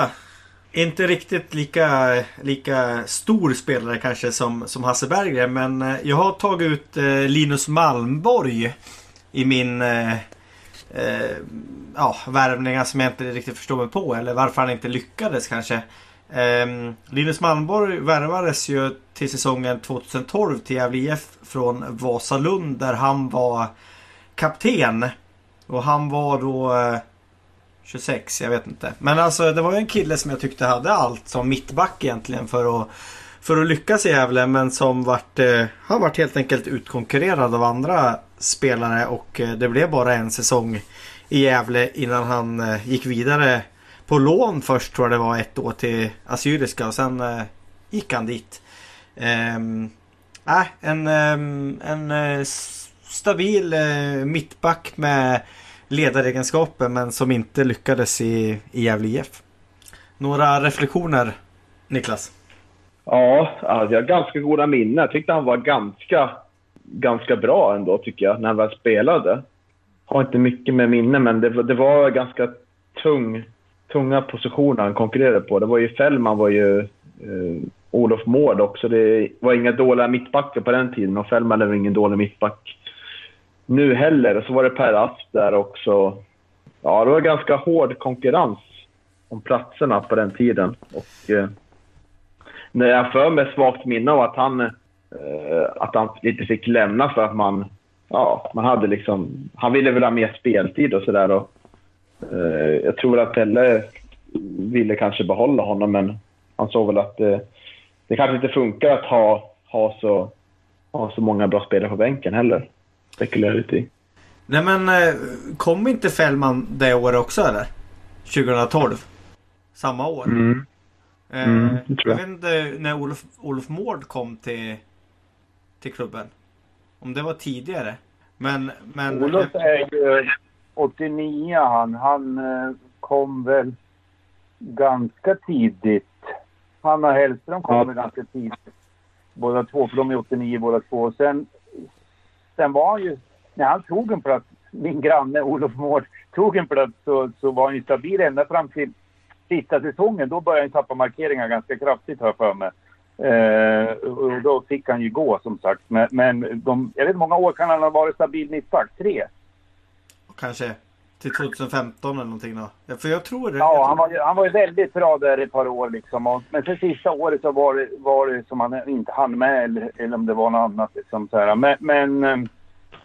inte riktigt lika, lika stor spelare kanske som, som Hasse Berggren. Men eh, jag har tagit ut eh, Linus Malmborg i min eh, eh, ja, värvningar som jag inte riktigt förstår mig på. Eller varför han inte lyckades kanske. Eh, Linus Malmborg värvades ju till säsongen 2012 till Gävle IF från Vasalund där han var kapten. Och han var då eh, 26, jag vet inte. Men alltså det var ju en kille som jag tyckte hade allt som mittback egentligen för att, för att lyckas i Gävle. Men som vart, eh, han vart helt enkelt utkonkurrerad av andra spelare och eh, det blev bara en säsong i Gävle innan han eh, gick vidare på lån först tror jag det var ett år till Assyriska och sen eh, gick han dit. Ehm, äh, en ehm, en eh, stabil eh, mittback med ledaregenskaper men som inte lyckades i, i Gävle IF. Några reflektioner Niklas? Ja, alltså jag har ganska goda minnen. Jag tyckte han var ganska, ganska bra ändå tycker jag när han väl spelade. Har inte mycket med minne men det, det var ganska tung, tunga positioner han konkurrerade på. Det var ju Fällman var ju eh, Olof Mård också. Det var inga dåliga mittbackar på den tiden och Fällman är ingen dålig mittback nu heller. Och så var det Per Asp där också. Ja, det var ganska hård konkurrens om platserna på den tiden. Och, eh, när jag för mig svagt minne av att han, eh, att han inte fick lämna för att man, ja, man hade liksom... Han ville väl ha mer speltid och sådär. Eh, jag tror att Pelle ville kanske behålla honom, men han såg väl att eh, det kanske inte funkar att ha, ha, så, ha så många bra spelare på bänken heller. Spekulerar lite i. Nej men eh, kom inte Fällman det året också eller? 2012? Samma år? Mm. Eh, Mm, tror jag jag. vet inte när Olof, Olof Mård kom till, till klubben. Om det var tidigare. Men, men Olof är ju 89 han. Han eh, kom väl ganska tidigt. Han och Hellström kom Ja. ganska tidigt. Båda två, för de är 89 båda två. Och Sen, sen var han ju, när han tog en plats, min granne Olof Mård tog en plats så, så var han ju stabil ända fram till sista säsongen. Då började han tappa markeringar ganska kraftigt har jag för mig. Eh, och då fick han ju gå som sagt. Men, men de, jag vet inte hur många år kan han ha varit stabil mittback? Tre? kanske till 2015 eller någonting då. För jag tror det. Ja, jag han tror, var, ju- han var ju väldigt bra där ett par år liksom. Och, men sen sista året så var det, var det som han inte hann med eller, eller om det var något annat liksom så här. Men, men eh,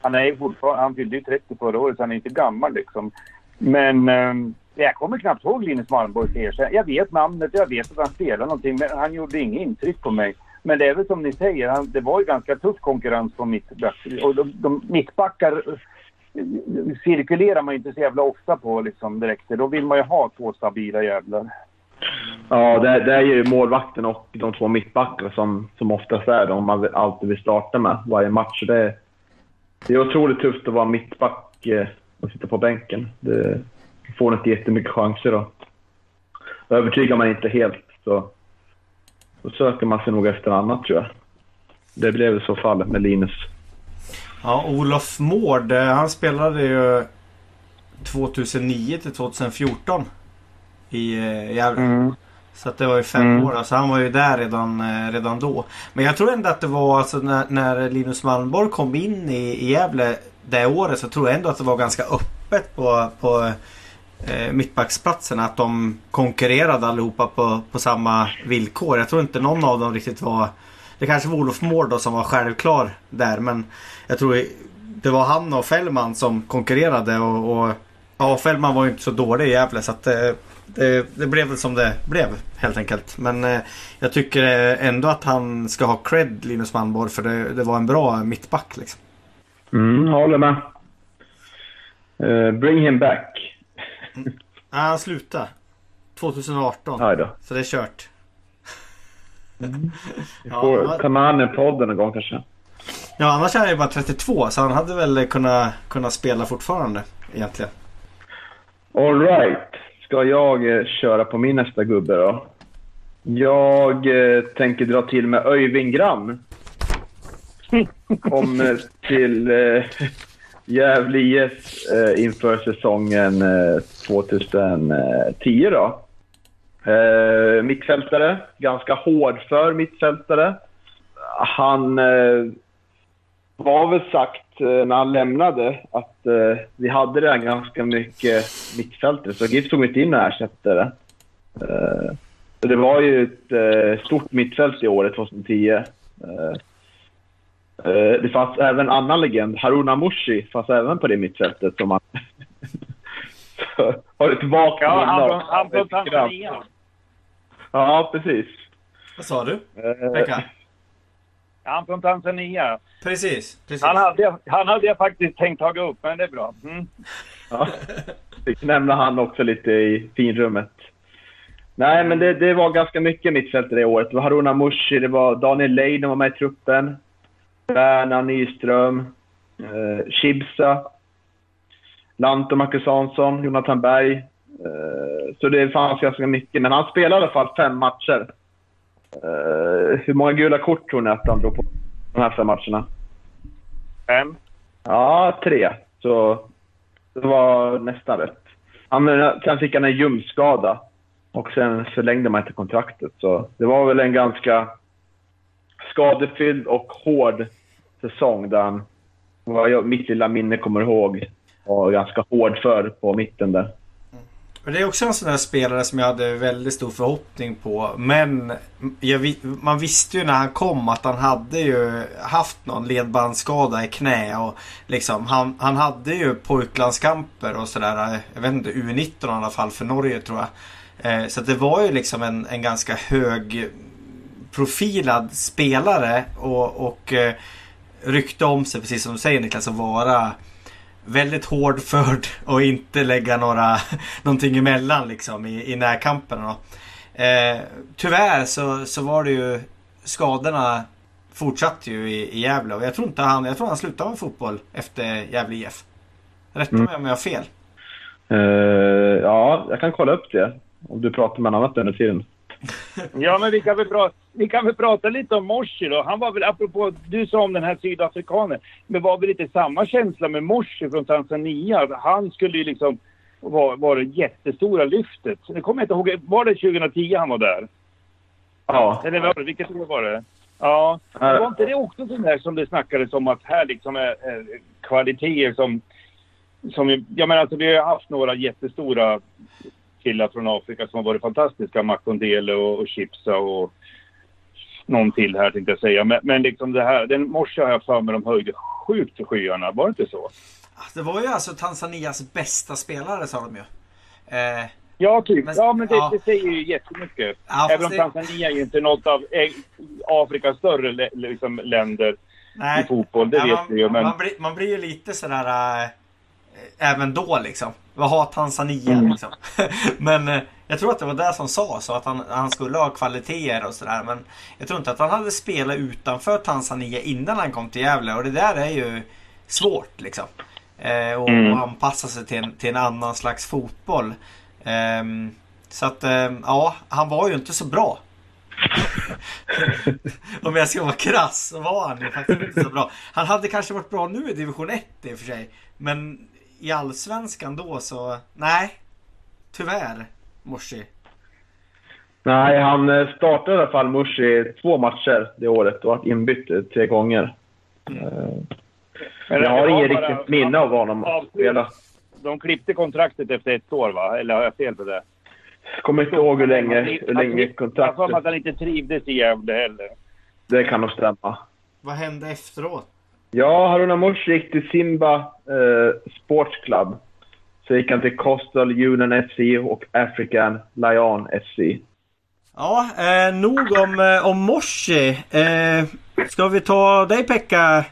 han är ju fortfarande, han fyllde ju 30 förra året så han är inte gammal liksom. Men eh, jag kommer knappt ihåg Linus Malmborgs ersättning. Jag vet namnet, jag vet att han spelar någonting men han gjorde inget intryck på mig. Men det är väl som ni säger, han, det var ju ganska tuff konkurrens på mittback. Och de, de mittbackar cirkulerar man ju inte så jävla ofta på liksom direkt. Då vill man ju ha två stabila jävlar. Ja, det, det är ju målvakten och de två mittbackarna som, som oftast är de man alltid vill starta med varje match. Det, är- det är otroligt tufft att vara mittback eh, och sitta på bänken. Det får inte jättemycket chanser då. Övertygar man inte helt så, så söker man sig nog efter annat tror jag. Det blev i så fall med Linus ja, Olof Mård, eh, han spelade ju 2009 till 2014 i eh, Gävle. Så att det var ju fem Mm. år. Alltså han var ju där redan, eh, redan då. Men jag tror ändå att det var alltså när, när Linus Malmborg kom in i, i Gävle det året så tror jag ändå att det var ganska öppet på, på eh, mittbacksplatserna. Att de konkurrerade allihopa på, på samma villkor. Jag tror inte någon av dem riktigt var... Det kanske var Olof Mård då som var självklar där men jag tror det var han och Fällman som konkurrerade och, och ja, Fällman var ju inte så dålig i Gävle så att eh, det, det blev väl som det blev helt enkelt. Men eh, jag tycker eh, ändå att han ska ha cred Linus Malmborg för det, det var en bra mittback liksom. Mm, håller med. Eh, bring him back. Ja, han slutade 2018 Aj då. så det är kört. Vi Ja, får han- ta med honom i podden någon gång kanske. Ja annars är han ju bara 32 så han hade väl kunnat, kunnat spela fortfarande egentligen. All right. Ska jag eh, köra på min nästa gubbe då? Jag eh, tänker dra till med Öyvind Gram. Kom eh, till eh, Gävle IF eh, inför säsongen eh, 2010 då. Eh, mittfältare, ganska hård för mittfältare. Han eh, var väl sagt eh, när han lämnade att eh, vi hade redan ganska mycket mittfältare, så GIF tog inte in några ersättare. Eh, så det var ju ett eh, stort mittfält i året 2010. Eh, det fanns även en annan legend, Haruna Mushi, fanns även på det mittfältet som han, har ett vagt Ja, minne han av- han ett program. Tanzania. Ja, precis. Vad sa du? Eh, Pekka? Han från Tanzania. Precis, precis. Han hade, han hade jag faktiskt tänkt ta upp, men det är bra. Mm. Ja. Fick nämna han också lite i finrummet. Nej, men det, det var ganska mycket mittfältare det året. Det var Haruna Mushi, det var Daniel Leiden var med i truppen. Berna Nyström, eh, Chibsa, Lanto Marcus Hansson, Jonathan Berg. Eh, så det fanns ganska mycket. Men han spelade i alla fall fem matcher. Eh, hur många gula kort tror ni att han drog på de här fem matcherna? Fem. Ja, tre. Så det var nästan rätt. Han, sen fick han en ljumskada och sen förlängde man inte kontraktet. Så det var väl en ganska skadefylld och hård säsong där han, vad jag, mitt lilla minne kommer ihåg, var ganska hård för på mitten där. Men Det är också en sån där spelare som jag hade väldigt stor förhoppning på. Men jag, man visste ju när han kom att han hade ju haft någon ledbandsskada i knä. Och liksom, han, han hade ju pojklandskamper och sådär. Jag vet inte, U19 i alla fall för Norge tror jag. Eh, så att det var ju liksom en, en ganska hög profilad spelare och, och eh, rykte om sig, precis som du säger Niklas, att vara väldigt hårdförd och inte lägga några, någonting emellan liksom i, i närkamperna. Eh, tyvärr så, så var det ju skadorna fortsatte ju i, i Gävle och jag tror inte han, jag tror han slutade med fotboll efter Gävle IF. Rätta mig om jag har fel. Eh, ja, jag kan kolla upp det om du pratar med någon annat under tiden. Ja, men vi kan, väl prata, vi kan väl prata lite om Morsi då. Han var väl, apropå, du sa om den här sydafrikanen, men var väl lite samma känsla med Morsi från Tanzania? Han skulle ju liksom vara var det jättestora lyftet. Nu kommer jag inte ihåg, var det 2010 han var där? Ja, Eller var det, vilket år var det? Ja, men var inte det också sån där som det snackades om att här liksom är, är kvaliteter som... som jag menar alltså vi har haft några jättestora killar från Afrika som har varit fantastiska. Makondele och, och Chipsa och någon till här tänkte jag säga. Men, men liksom det här, den morse har jag för mig de höjde sjukt till skyarna. Var det inte så? Det var ju alltså Tanzanias bästa spelare sa de ju. Eh, Ja, typ. Men- ja, men det, ja. det säger ju jättemycket. Ja, Även om det- Tanzania är ju inte något av eh, Afrikas större liksom, länder i fotboll, det Ja, vet man, vi ju. Men... man, blir, man blir ju lite sådär äh, även då liksom. Vad har Tanzania Mm. liksom? men äh, jag tror att det var det som sa så att han, han skulle ha kvaliteter och sådär. Men jag tror inte att han hade spelat utanför Tanzania innan han kom till Gävle. Och det där är ju svårt liksom. Eh, och, Mm. och anpassa sig till en, till en annan slags fotboll. Ehm, så att ehm, ja, han var ju inte så bra. Om jag ska vara krass så var han ju faktiskt inte så bra. Han hade kanske varit bra nu i division 1 i och för sig. Men i allsvenskan då så, nej. Tyvärr, Morsi. Nej, han eh, startade i alla fall Mushi två matcher det året och varit inbytt eh, tre gånger. Men jag det har inget riktigt minne av honom att spela. De klippte kontraktet efter ett år, va? Eller har jag fel på det? Kommer inte ihåg hur länge, hur länge Jag har att kontraktet... han inte trivdes i Gävle heller. Det kan nog stämma. Vad hände efteråt? Ja, Haruna Mushi gick till Simba eh, Sports Club. Så gick han till Coastal Union FC och African Lion FC. Ja, eh, nog om, eh, om Morsi. Eh, ska vi ta dig Pekka?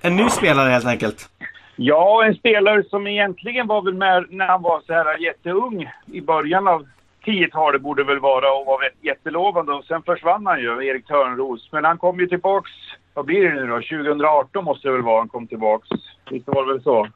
En ny spelare helt enkelt. Ja, en spelare som egentligen var väl med när han var så här jätteung i början av 10-talet borde väl vara och var jättelovande och sen försvann han ju, Erik Törnros. Men han kom ju tillbaks, vad blir det nu då? 2018 måste det väl vara han kom tillbaks. Visst var det väl så?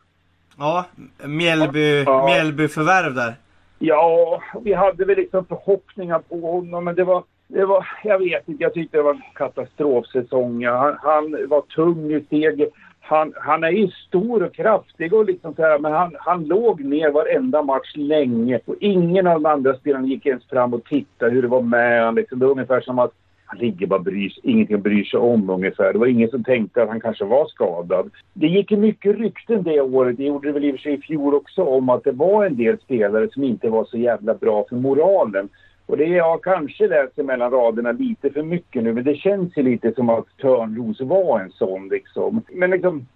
Ja, Mjällby, Ja. Mjällby förvärv där. Ja, vi hade väl liksom förhoppningar på honom, men det var, det var jag vet inte, jag tyckte det var en katastrofsäsong. Han, han var tung i steget. Han, han är ju stor och kraftig och liksom så här, men han, han låg ner varenda match länge och ingen av de andra spelarna gick ens fram och tittade hur det var med han. Liksom, det var ungefär som att han ligger bara bryr sig, ingenting att bry sig om ungefär. Det var ingen som tänkte att han kanske var skadad. Det gick ju mycket rykten det året, det gjorde det väl i och för sig i fjol också, om att det var en del spelare som inte var så jävla bra för moralen. Och det jag kanske läser mellan raderna lite för mycket nu, men det känns ju lite som att Törnros var en sån liksom. Men liksom,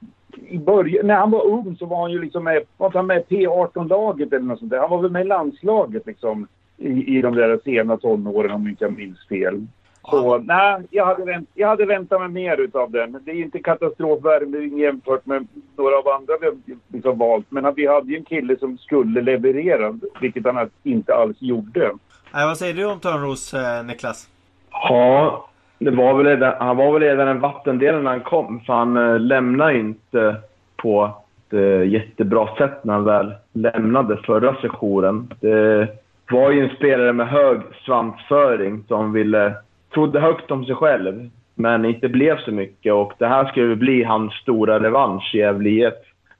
i början, när han var ung så var han ju liksom med, var han med P18-laget eller något sånt där. Han var väl med i landslaget liksom i, i de där sena tonåren om inte jag minns fel. Så nej, jag hade, vänt, jag hade väntat mig mer utav den. Det är inte katastrofvärmning jämfört med några av andra vi har liksom valt. Men vi hade ju en kille som skulle leverera, vilket han inte alls gjorde. Nej, vad säger du om Törnros, eh, Niklas? Ja, det var väl, redan- han var väl redan en vattendel när han kom. För han eh, lämnade inte på ett eh, jättebra sätt när han väl lämnade förra sessionen. Det var ju en spelare med hög svansföring som ville, trodde högt om sig själv, men inte blev så mycket. Och det här skulle bli hans stora revansch i Gävle IF.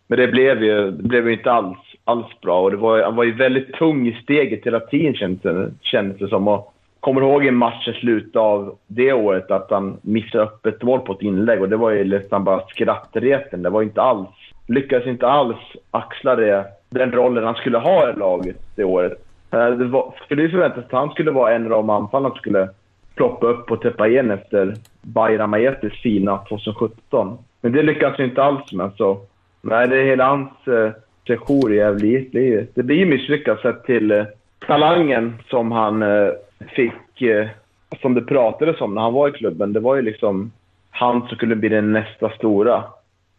Men det blev ju, det blev ju inte alls, alls bra. Och det var, han var ju väldigt tung i steget hela tiden kändes det, kändes det som. Och kommer ihåg en match i slutet av det året att han missade öppet mål på ett inlägg och det var ju nästan bara skrattreten. Det var inte alls, lyckades inte alls axla det, den rollen han skulle ha i laget det året. Eh, det var, skulle ju förväntas att han skulle vara en av de anfallarna som skulle ploppa upp och täppa igen efter Bayram Aietis fina 2017. Men det lyckades vi inte alls med. Så nej, det är hela hans eh, sejour i Gävle Det, det blir ju misslyckat sett till eh, talangen som han eh, fick, eh, som det pratades om när han var i klubben. Det var ju liksom han som skulle bli den nästa stora.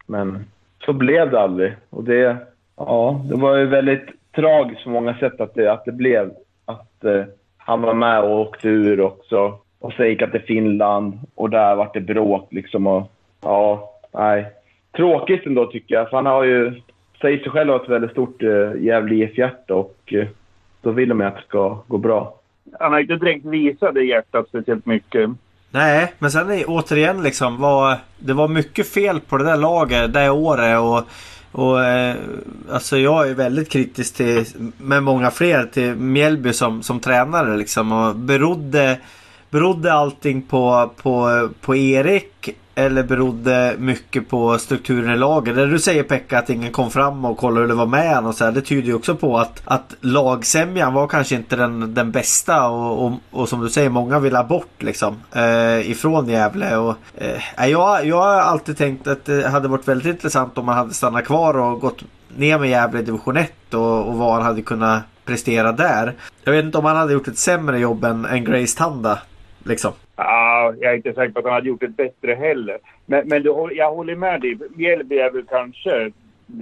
Men så blev det aldrig. Och det, ja, det var ju väldigt tragiskt på många sätt att det, att det blev. Att eh, han var med och åkte ur också. Och sen gick han till Finland och där vart det bråk liksom. Och, ja, nej. Tråkigt ändå tycker jag. För han har ju, säger sig själv ha ett väldigt stort eh, Gävle IF-hjärta och eh, då vill de att det ska gå bra. Han har inte direkt visat det hjärtat speciellt mycket. Nej, men sen är återigen liksom var, det var mycket fel på det där laget det året och och eh, alltså jag är väldigt kritisk till, med många fler, till Mjällby som, som tränare liksom och berodde Berodde allting på, på, på Erik eller berodde mycket på strukturen i laget? Det du säger Pekka att ingen kom fram och kollade hur det var med han och så här, Det tyder ju också på att, att lagsämjan var kanske inte den, den bästa och, och, och som du säger många vill ha bort liksom eh, ifrån Gävle. Och, eh, jag, jag har alltid tänkt att det hade varit väldigt intressant om man hade stannat kvar och gått ner med Gävle i division 1 och, och vad han hade kunnat prestera där. Jag vet inte om han hade gjort ett sämre jobb än, än Grace Tanda. Liksom. Ja, jag är inte säker på att han hade gjort ett bättre heller. Men, men du, jag håller med dig. Mjällby är väl kanske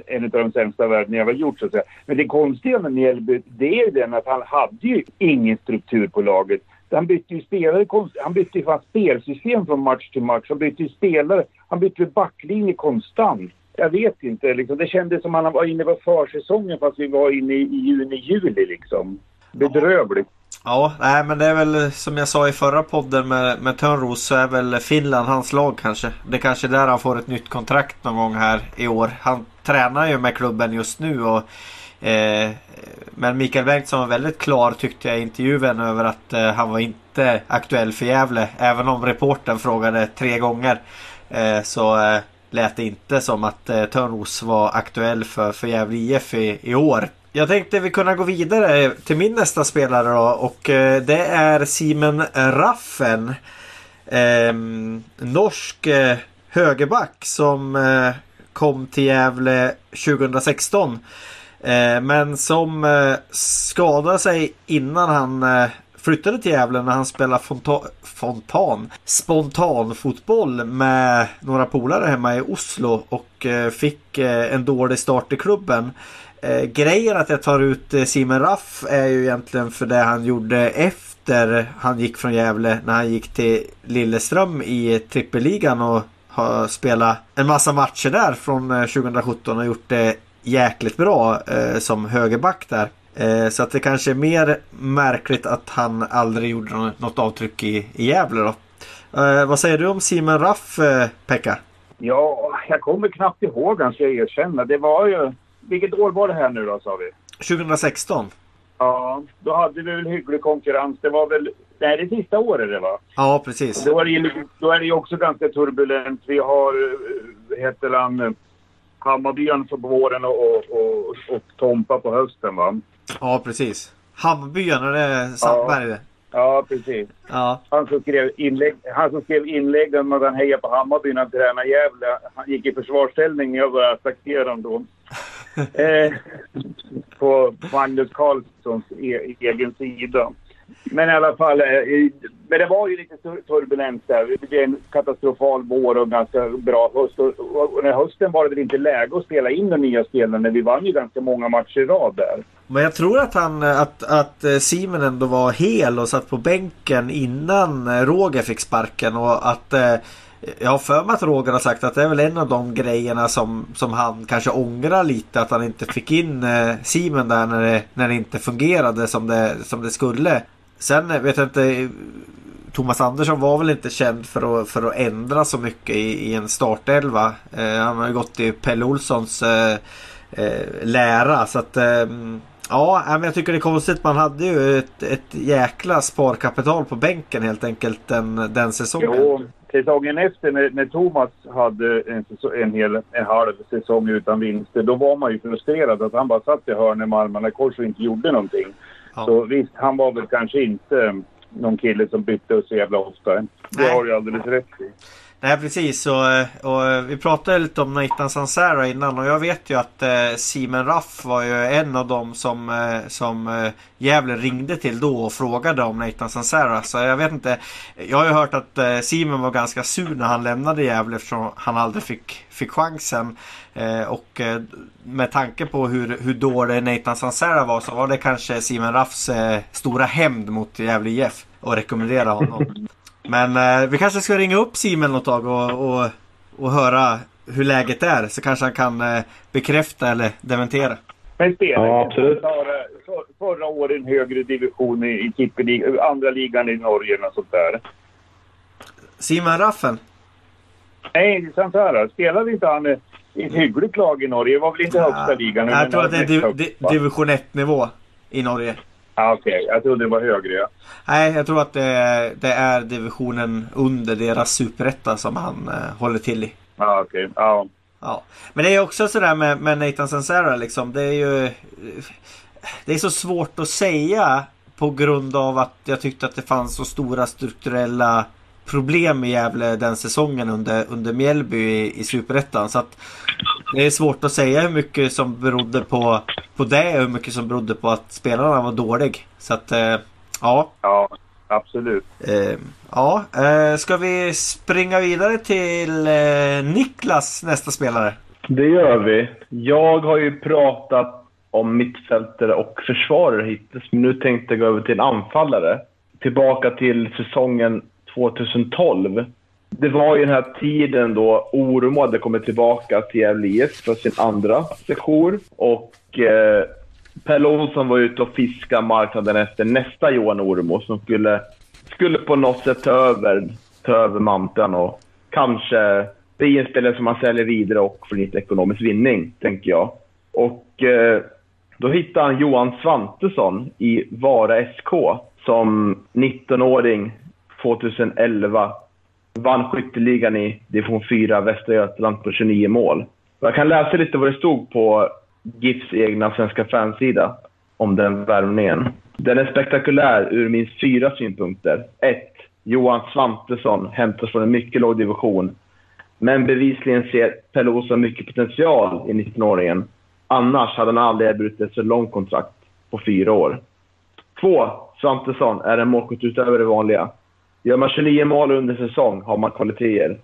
en av de sämsta världen jag har gjort så att säga. Men det konstiga med Mjällby, det är ju den att han hade ju ingen struktur på laget. Han bytte ju spelare, han bytte ju spelsystem från match till match. Han bytte ju spelare, han bytte backlinje konstant. Jag vet inte, liksom. det kändes som han var inne på försäsongen fast vi var inne i juni, juli liksom. Bedrövligt. Ja, Ja, nej men det är väl som jag sa i förra podden med, med Törnros så är väl Finland hans lag kanske. Det är kanske är där han får ett nytt kontrakt någon gång här i år. Han tränar ju med klubben just nu och eh, Men Mikael Bengtsson var väldigt klar tyckte jag i intervjun över att eh, han var inte aktuell för Gävle. Även om reporten frågade tre gånger eh, så eh, lät det inte som att eh, Törnros var aktuell för, för Gävle IF i, i år. Jag tänkte vi kunna gå vidare till min nästa spelare då och eh, det är Simen Raffen. Eh, norsk eh, högerback som eh, kom till Gävle 2016. Eh, men som eh, skadade sig innan han eh, flyttade till Gävle när han spelade fonta- fontan, spontanfotboll med några polare hemma i Oslo och eh, fick en dålig start i klubben. Eh, grejen att jag tar ut eh, Simon Raff är ju egentligen för det han gjorde efter han gick från Gävle när han gick till Lilleström i trippelligan och har spelat en massa matcher där från eh, 2017 och gjort det jäkligt bra eh, som högerback där. Eh, så att det kanske är mer märkligt att han aldrig gjorde något avtryck i, i Gävle då. Eh, vad säger du om Simon Raff, eh, Pekka? Ja, jag kommer knappt ihåg han ska jag erkänna. Det var ju... Vilket år var det här nu då, sa vi? 2016? Ja, då hade vi väl hygglig konkurrens. Det var väl... Nej, det sista året det va? Ja, precis. Då är, det ju, då är det också ganska turbulent. Vi har, eh, heter han, eh, Hammarbyen på våren och, och, och, och Tompa på hösten va? Ja, precis. Hammarbyarna, det är Sandberg det. Ja, precis. Ja. Han som skrev inlägg, han som skrev inläggen om att han hejar på Hammarby när han tränade Gävle. Han gick i försvarsställning när jag började attackera honom då. eh, på Magnus Carlssons e egen sida. Men i alla fall, eh, men det var ju lite turbulens där. Det blev en katastrofal vår och ganska bra höst. Och, och, och när hösten var det väl inte läge att spela in de nya spelarna. Vi vann ju ganska många matcher i rad där. Men jag tror att han att, att eh, Simon ändå var hel och satt på bänken innan eh, Roger fick sparken och att eh, jag har för mig att Roger har sagt att det är väl en av de grejerna som, som han kanske ångrar lite att han inte fick in eh, Simon där när det, när det inte fungerade som det, som det skulle. Sen eh, vet jag inte Thomas Andersson var väl inte känd för att, för att ändra så mycket i, i en startelva. Eh, han har ju gått i Pelle Olssons eh, eh, lära. Så att eh, ja, men jag tycker det är konstigt. Man hade ju ett, ett jäkla sparkapital på bänken helt enkelt den, den säsongen. Jo, säsongen efter när, när Thomas hade en, en, hel, en halv säsong utan vinster, då var man ju frustrerad att han bara satt i hörnet med armarna i kors och inte gjorde någonting. Ja. Så visst, han var väl kanske inte någon kille som bytte så jävla ofta. Det har du alldeles rätt i. Nej precis och, och vi pratade lite om Nathan Sansara innan och jag vet ju att eh, Simon Raff var ju en av dem som, eh, som eh, Gävle ringde till då och frågade om Nathan Sansara. Så jag vet inte. Jag har ju hört att eh, Simon var ganska sur när han lämnade Gävle eftersom han aldrig fick, fick chansen. Eh, och eh, med tanke på hur, hur dålig Nathan Sansara var så var det kanske Simon Raffs eh, stora hämnd mot Gävle IF och rekommendera honom. Men eh, vi kanske ska ringa upp Simon något tag och, och, och höra hur läget är. Så kanske han kan eh, bekräfta eller dementera. Men spelade Ja, absolut. Förra året i en högre division i, i tippeliga- andra ligan i Norge och sånt där. Simon Raffen? Nej, Santara. Spelade inte han i ett hyggligt lag i Norge? Det var väl inte högsta ligan? Jag tror att det är div, högst, di, va? division 1 nivå i Norge. Ah, Okej, jag trodde det var högre. Ja. Nej, jag tror att det är, det är divisionen under deras superetta som han eh, håller till i. Ah, okej. Ja. Ja. Men det är också sådär med, med Nathan Sansara liksom. Det är ju... Det är så svårt att säga på grund av att jag tyckte att det fanns så stora strukturella problem i Gävle den säsongen under, under Mjällby i, i Superettan. Så att det är svårt att säga hur mycket som berodde på, på det och hur mycket som berodde på att spelarna var dålig. Så att, eh, ja. ja, absolut. Eh, ja, eh, ska vi springa vidare till eh, Niklas nästa spelare? Det gör vi. Jag har ju pratat om mittfältare och försvarare hittills, men nu tänkte jag gå över till en anfallare. Tillbaka till säsongen 2012. Det var ju den här tiden då Ormo hade kommit tillbaka till Gävle IF för sin andra sejour. Och eh, Pelle Olsson var ute och fiskade marknaden efter nästa Johan Ormo som skulle, skulle på något sätt ta över, ta över manteln och kanske bli en spelare som man säljer vidare och får lite ekonomisk vinning, tänker jag. Och eh, då hittade han Johan Svantesson i Vara SK som 19-åring 2011 vann skytteligan i division 4 Västra Götaland på 29 mål. Jag kan läsa lite vad det stod på GIFs egna svenska fansida om den värvningen. Den är spektakulär ur minst fyra synpunkter. 1. Johan Svantesson hämtas från en mycket låg division. Men bevisligen ser Pelle Olsson mycket potential i 19-åringen. Annars hade han aldrig erbjudit ett så långt kontrakt på fyra år. 2. Svantesson är en målskytt utöver det vanliga. Gör man 29 mål under säsong har man kvaliteter.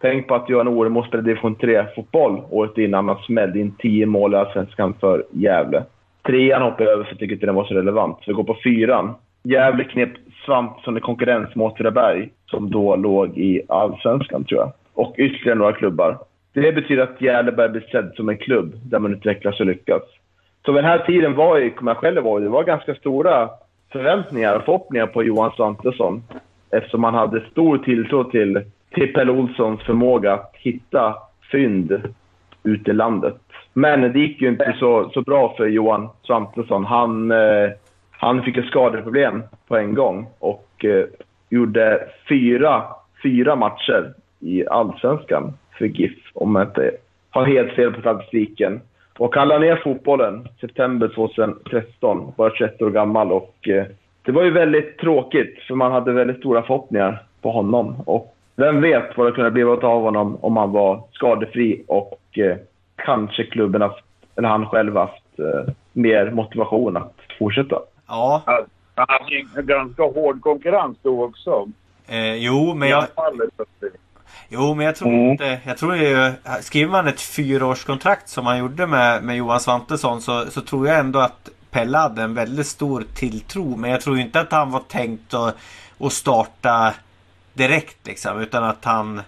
Tänk på att Johan Oremo spelade division 3-fotboll året innan han smällde in 10 mål i Allsvenskan för Gävle. Trean hoppade jag över för jag tycker inte den var så relevant. Så vi går på fyran. Gävle knep Svantesson i konkurrens med Åtvidaberg, som då låg i Allsvenskan tror jag. Och ytterligare några klubbar. Det betyder att Gävle börjar bli sedd som en klubb där man utvecklas och lyckas. Så vid den här tiden var ju, kommer jag själv ihåg, det var ganska stora förväntningar och förhoppningar på Johan Svantesson. Eftersom man hade stor tilltro till, till Pelle Olssons förmåga att hitta fynd ute i landet. Men det gick ju inte så, så bra för Johan Svantesson. Han, eh, han fick ett skadeproblem på en gång och eh, gjorde fyra, fyra matcher i Allsvenskan för GIF, om jag inte har helt fel på statistiken. Och han la ner fotbollen september 2013, bara 21 år gammal och eh, det var ju väldigt tråkigt, för man hade väldigt stora förhoppningar på honom. Och vem vet vad det kunde bli av honom om han var skadefri och eh, kanske klubben haft, eller han själv haft eh, mer motivation att fortsätta. Ja. Han hade ju en ganska hård konkurrens då också. Eh, jo, men jag, jo, men jag tror Mm. inte... Jag tror ju, skriver man ett fyraårskontrakt som han gjorde med, med Johan Svantesson så, så tror jag ändå att Pelle hade en väldigt stor tilltro. Men jag tror inte att han var tänkt att, att starta direkt liksom. Utan att han,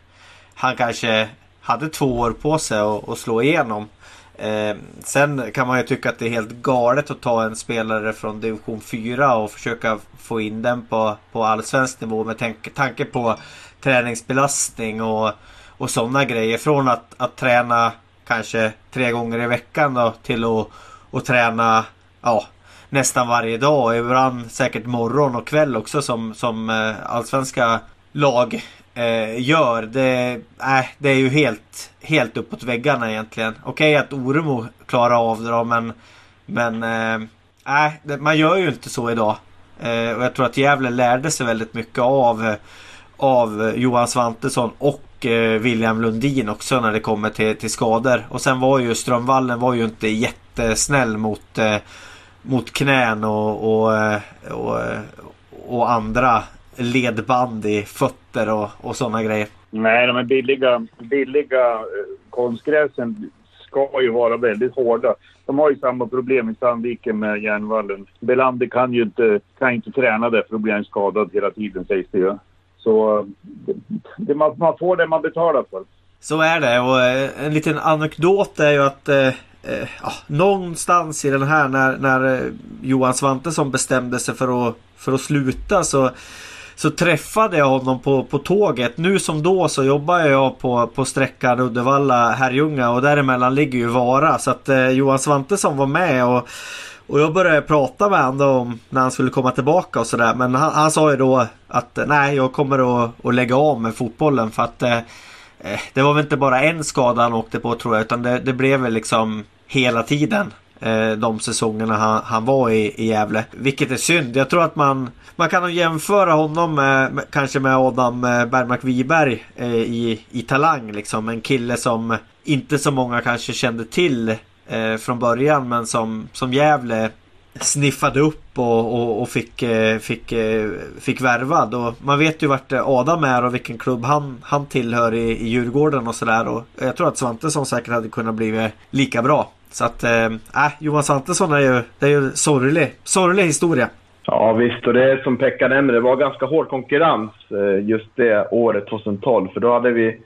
han kanske hade två år på sig att, att slå igenom. Eh, sen kan man ju tycka att det är helt galet att ta en spelare från division 4 och försöka få in den på, på allsvensk nivå med tanke, tanke på träningsbelastning och, och sådana grejer. Från att, att träna kanske tre gånger i veckan då, till att, att träna ja, nästan varje dag. Ibland säkert morgon och kväll också som, som eh, allsvenska lag eh, gör. Det, äh, det är ju helt, helt uppåt väggarna egentligen. Okej att Oremo klarar av det då men Men eh, äh, man gör ju inte så idag. Eh, och jag tror att Gävle lärde sig väldigt mycket av Av Johan Svantesson och eh, William Lundin också när det kommer till, till skador. Och sen var ju Strömvallen var ju inte jättesnäll mot eh, mot knän och, och, och, och andra ledband i fötter och, och sådana grejer. Nej, de här billiga, billiga eh, konstgräsen ska ju vara väldigt hårda. De har ju samma problem i Sandviken med järnvallen. Belander kan ju inte, kan inte träna där för då blir han skadad hela tiden sägs det ju. Så eh, det, det, man, man får det man betalar för. Så är det och eh, en liten anekdot är ju att eh, ja, någonstans i den här när, när eh, Johan Svantesson bestämde sig för att, för att sluta så så träffade jag honom på, på tåget. Nu som då så jobbar jag på, på sträckan Uddevalla-Herrljunga och däremellan ligger ju Vara. Så att eh, Johan Svantesson var med och, och jag började prata med honom om när han skulle komma tillbaka och sådär. Men han, han sa ju då att eh, nej jag kommer att, att lägga av med fotbollen för att eh, eh, det var väl inte bara en skada han åkte på tror jag utan det, det blev väl liksom hela tiden eh, de säsongerna han, han var i, i Gävle. Vilket är synd. Jag tror att man man kan nog jämföra honom med, med kanske med Adam eh, Bergmark Wiberg eh, i, i talang liksom. En kille som inte så många kanske kände till eh, från början men som, som Gävle sniffade upp och, och, och fick, eh, fick, eh, fick värvad. Och man vet ju vart eh, Adam är och vilken klubb han, han tillhör i, i Djurgården och sådär. Jag tror att Svantesson säkert hade kunnat bli lika bra. Så att, äh, Johan Svantesson är ju, det är ju sorglig, sorglig historia. Ja visst, och det är som Pekka nämnde, det var ganska hård konkurrens just det året 2012. För då hade vi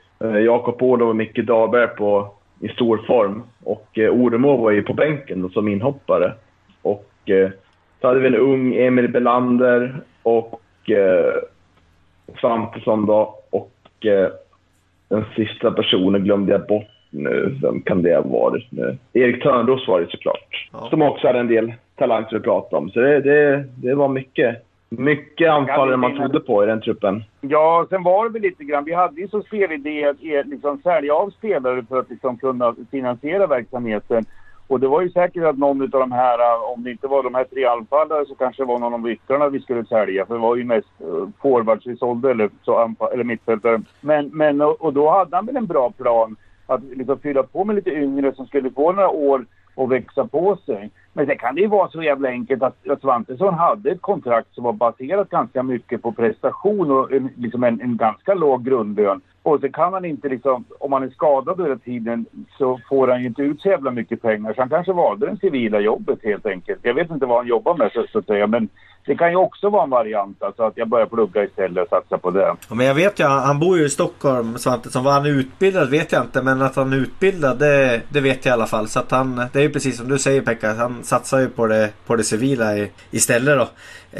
Jakob Olof och Micke Dahlberg på, i stor form. Och Oremo var ju på bänken då, som inhoppare. Eh, så hade vi en ung Emil Belander och eh, Svantesson då. Och eh, den sista personen glömde jag bort nu. Vem kan det ha varit nu? Erik Törnros var det såklart. Ja. Som också hade en del talang som vi pratade om. Så det, det, det var mycket, mycket anfallare man trodde på i den truppen. Ja, sen var det väl lite grann. Vi hade ju som spelidé att liksom sälja av spelare för att liksom kunna finansiera verksamheten. Och det var ju säkert att någon av de här, eh, om det inte var de här tre anfallare så kanske det var någon av yttrarna vi skulle sälja. För det var ju mest eh, forwards vi sålde eller, så eller mittfältare. Men, men och, och då hade han väl en bra plan att liksom fylla på med lite yngre som skulle få några år och växa på sig. Men det kan det ju vara så jävla enkelt att, att Svantesson hade ett kontrakt som var baserat ganska mycket på prestation och en, liksom en, en ganska låg grundlön. Och så kan han inte liksom, om han är skadad hela tiden så får han ju inte ut så jävla mycket pengar. Så han kanske valde det civila jobbet helt enkelt. Jag vet inte vad han jobbar med så, så att säga. Men det kan ju också vara en variant. Alltså att jag börjar plugga istället och satsa på det. Ja, men jag vet ju, han bor ju i Stockholm Svantesson. Vad han är utbildad vet jag inte. Men att han är utbildad det, det vet jag i alla fall. Så att han, det är ju precis som du säger Pekka. Han satsar ju på det, på det civila i, istället då.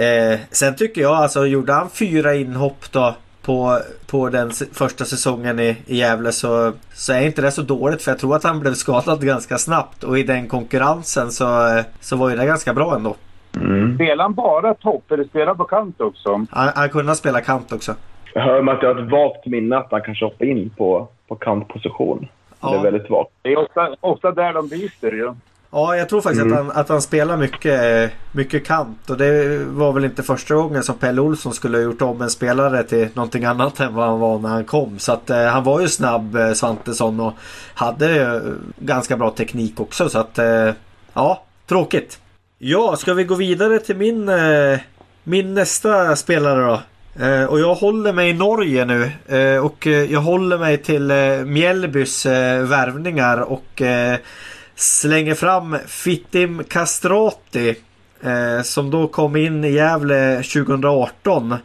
Eh, sen tycker jag alltså, gjorde han fyra inhopp då på, på den första säsongen i, i Gävle så, så är inte det så dåligt. För jag tror att han blev skadad ganska snabbt. Och i den konkurrensen så, så var ju det ganska bra ändå. Mm. Spelar han bara topp eller spelar han på kant också? Han, han kunde spela kant också. Jag hör mig att jag har ett vagt minne att han kanske hoppar in på, på kantposition. Ja. Det är väldigt vagt. Det är ofta, ofta där de byter ju. Ja, jag tror faktiskt Mm. att, han, att han spelar mycket, mycket kant. Och det var väl inte första gången som Pelle Olsson skulle ha gjort om en spelare till någonting annat än vad han var när han kom. Så att eh, han var ju snabb eh, Svantesson och hade eh, ganska bra teknik också. Så att eh, ja, tråkigt. Ja, ska vi gå vidare till min, eh, min nästa spelare då? Eh, och jag håller mig i Norge nu eh, och jag håller mig till eh, Mjällbys värvningar och slänger fram Fittim Castrati eh, som då kom in i Gävle 2018 eh,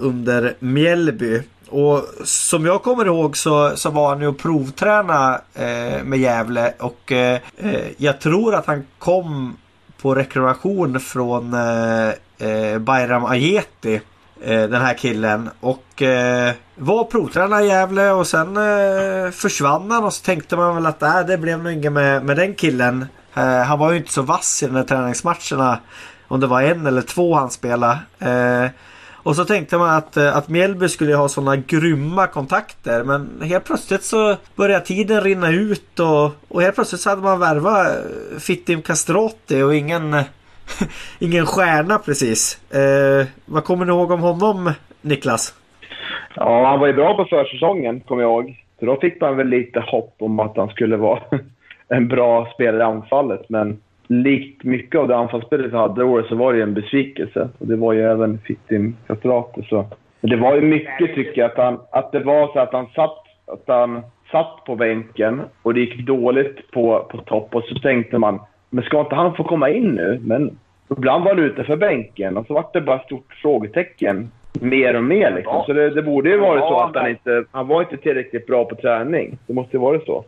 under Mjällby. Och som jag kommer ihåg så, så var han ju och provträna eh, med Gävle och eh, eh jag tror att han kom på rekreation från eh, eh, Bayram Ajeti eh, Eh, den här killen och eh, var provtränare i Gävle och sen eh, försvann han och så tänkte man väl att äh, det blev nog inget med, med den killen. Eh, han var ju inte så vass i de här träningsmatcherna. Om det var en eller två han spelade. Eh, och så tänkte man att, eh, att Mjällby skulle ha sådana grymma kontakter men helt plötsligt så började tiden rinna ut och, och helt plötsligt så hade man värvat eh, Fittim Castrati och ingen, ingen stjärna precis. Eh, vad kommer ni ihåg om honom Niklas? Ja, han var ju bra på försäsongen, kommer jag ihåg. Så då fick man väl lite hopp om att han skulle vara en bra spelare i anfallet. Men likt mycket av det anfallsspelet vi hade i år så var det ju en besvikelse. Och det var ju även Fittim Castrati. Så. Men det var ju mycket, tycker jag, att, han, att det var så att han satt, att han satt på bänken och det gick dåligt på, på topp. Och så tänkte man, men ska inte han få komma in nu? Men ibland var han ute för bänken och så var det bara ett stort frågetecken mer och mer. Liksom. Så det, det borde ju varit så att han inte... Han var inte tillräckligt bra på träning. Det måste ju varit så.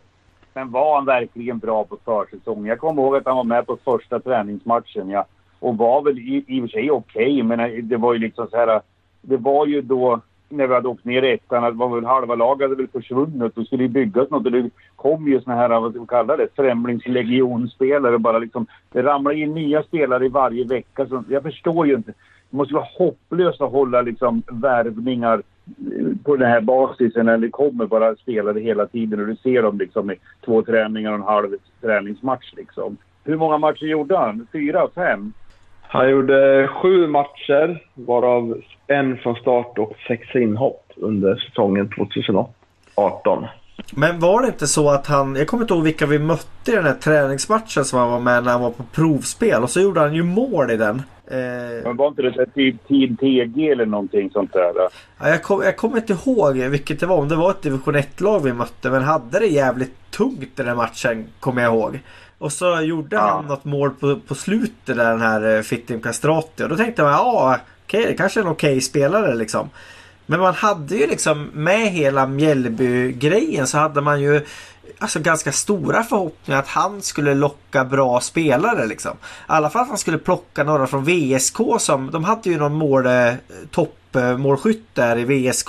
Men var han verkligen bra på försäsongen? Jag kommer ihåg att han var med på första träningsmatchen. Ja. Och var väl i, i och för sig okej, men det var ju liksom så här... Det var ju då när vi hade åkt ner i ettan, att var väl halva laget hade väl försvunnit. Det skulle ju byggas något och det kom ju såna här, vad ska man kalla det, främlingslegionspelare bara liksom. Det ramlar in nya spelare i varje vecka. Så jag förstår ju inte. Det måste vara hopplöst att hålla liksom värvningar eh, på den här basisen när det kommer bara spelare hela tiden och du ser dem liksom i två träningar och en halv träningsmatch liksom. Hur många matcher gjorde han? Fyra, fem? Han gjorde sju matcher, varav en från start och sex inhopp under säsongen 2018. Men var det inte så att han, jag kommer inte ihåg vilka vi mötte i den här träningsmatchen som han var med när han var på provspel och så gjorde han ju mål i den. Eh, Men var inte det typ Team TG eller någonting sånt där? ja, jag, kom, jag kommer inte ihåg vilket det var, om det var ett division 1-lag vi mötte men hade det jävligt tungt i den matchen kommer jag ihåg. Och så gjorde Ja. han något mål på, på slutet där den här eh, Fittim Castrati och då tänkte man ja okej det kanske är en okej spelare liksom. Men man hade ju liksom med hela Mjällby-grejen så hade man ju alltså ganska stora förhoppningar att han skulle locka bra spelare liksom. I alla fall att han skulle plocka några från VSK som, de hade ju någon mål, eh, toppmålskytt där i VSK.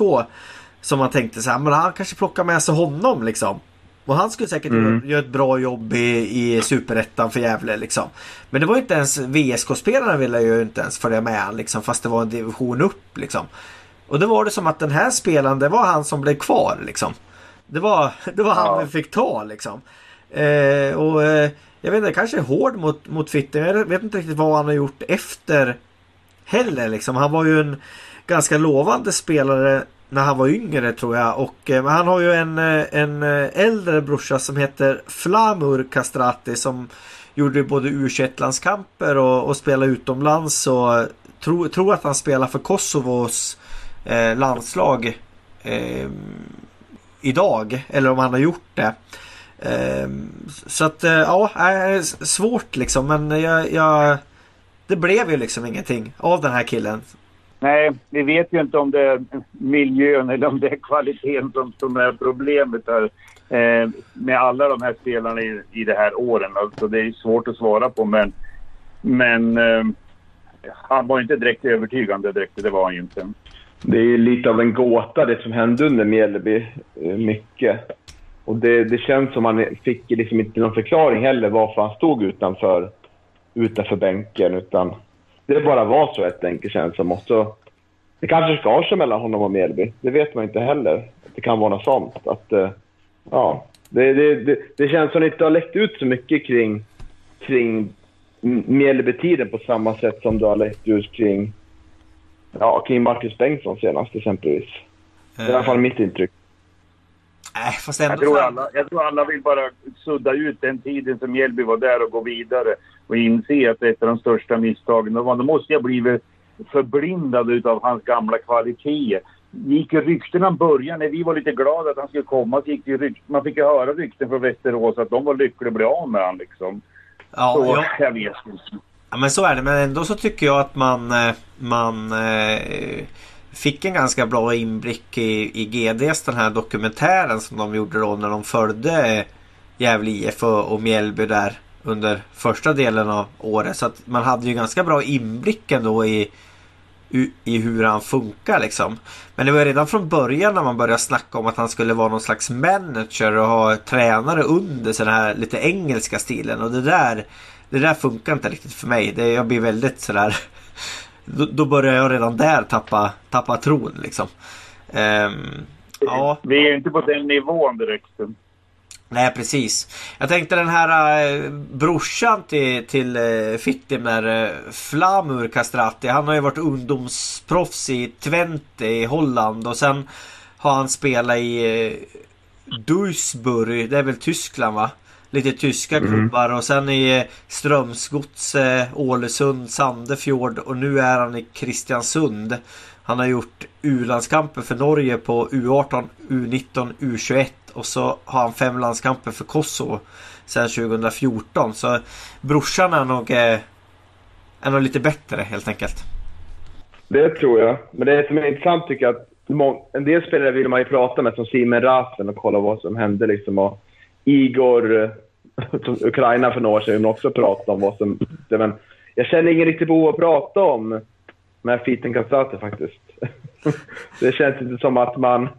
Som man tänkte så här, men han kanske plockar med sig honom liksom. Och han skulle säkert Mm. göra- ett bra jobb i, i superettan för Gävle liksom. Men det var inte ens VSK-spelarna ville ju inte ens följa med han liksom fast det var en division upp liksom. Och då var det som att den här spelaren, det var han som blev kvar liksom. Det var, det var han Ja. vi fick ta liksom. Eh, och eh, jag vet inte, det kanske är hård mot, mot Fitte. Jag vet inte riktigt vad han har gjort efter heller liksom. Han var ju en ganska lovande spelare när han var yngre tror jag. Och eh, men han har ju en, eh, en eh, äldre brorsa som heter Flamur Castrati som gjorde både U21-landskamper och, och spelade utomlands. Och eh, tror tro att han spelar för Kosovos eh, landslag eh, idag. Eller om han har gjort det. Eh, så att eh, ja, svårt liksom. Men jag, jag, det blev ju liksom ingenting av den här killen. Nej, vi vet ju inte om det är miljön eller om det är kvaliteten som, som är problemet här. Eh, med alla de här spelarna i, i det här åren. Alltså det är svårt att svara på men, men eh, han var inte direkt övertygande direkt. Det var han ju inte. Det är ju lite av en gåta det som hände under Mjällby. Eh, mycket. Och det, det känns som man fick liksom inte någon förklaring heller varför han stod utanför, utanför bänken. Utan det bara var så helt enkelt känns det som. Och så, det kanske skar sig mellan honom och Mjällby. Det vet man inte heller. Det kan vara något sånt. Att, eh, ja, det, det, det, det känns som att det inte har läckt ut så mycket kring kring Mjällbytiden på samma sätt som du har läckt ut kring, ja, kring Marcus Bengtsson senast exempelvis. Det är i alla fall mitt intryck. Nej, fast ändå... Jag tror, alla, jag tror alla vill bara sudda ut den tiden som Mjällby var där och gå vidare och inse att det är ett av de största misstagen. Då måste jag bli förblindad av hans gamla kvaliteter. gick ju ryktena början när vi var lite glada att han skulle komma så gick det man fick ju höra rykten från Västerås att de var lyckliga att bli av med honom liksom. Ja, så, ja. jag vet inte. Ja men så är det men ändå så tycker jag att man, eh, man eh, fick en ganska bra inblick i, i GDs den här dokumentären som de gjorde då när de följde Gävle IF och, och Mjällby där under första delen av året. Så att man hade ju ganska bra inblick ändå i, i hur han funkar liksom. Men det var redan från början när man började snacka om att han skulle vara någon slags manager och ha tränare under den här lite engelska stilen. Och det där, det där funkar inte riktigt för mig. Det, jag blir väldigt sådär då, då börjar jag redan där tappa, tappa tron liksom. Um, ja. Vi är inte på den nivån direkt. Nej precis. Jag tänkte den här eh, brorsan till, till eh, Fittimer, eh, Flamur Castrati. Han har ju varit ungdomsproffs i Twente i Holland och sen har han spelat i eh, Duisburg, det är väl Tyskland va? Lite tyska Mm. klubbar och sen i eh, Strömsgods, eh, Ålesund, Sandefjord och nu är han i Kristiansund. Han har gjort U-landskamper för Norge på U18, U19, U21 och så har han fem landskamper för Kosovo sedan 2014. Så brorsan är nog, eh, är nog lite bättre helt enkelt. Det tror jag. Men det som är intressant tycker jag att en del spelare vill man ju prata med som Simen Rasen och kolla vad som hände. Liksom. Och Igor, Ukraina för några år sedan, också prata om vad som... Det, men jag känner ingen riktigt behov att prata om med Fiten Kastrati faktiskt. det känns inte som att man...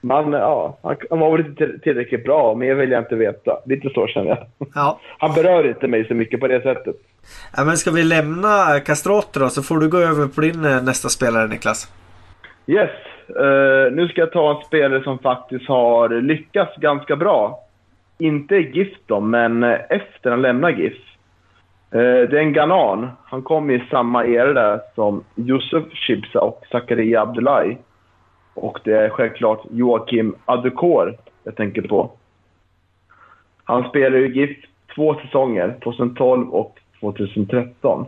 man ja, han var väl inte till- tillräckligt bra, mer vill jag inte veta. Lite så känner jag. Ja. Han berör inte mig så mycket på det sättet. ja men ska vi lämna Castrati då så får du gå över på din eh, nästa spelare Niklas. Yes. Eh, nu ska jag ta en spelare som faktiskt har lyckats ganska bra. Inte i GIF då, men eh, efter han lämnar GIF. Eh, det är en ghanan. Han kom i samma era där som Yusuf Chibsa och Zakaria Abdullahi. Och det är självklart Joakim Adukor jag tänker på. Han spelade i GIF två säsonger, 2012 och 2013.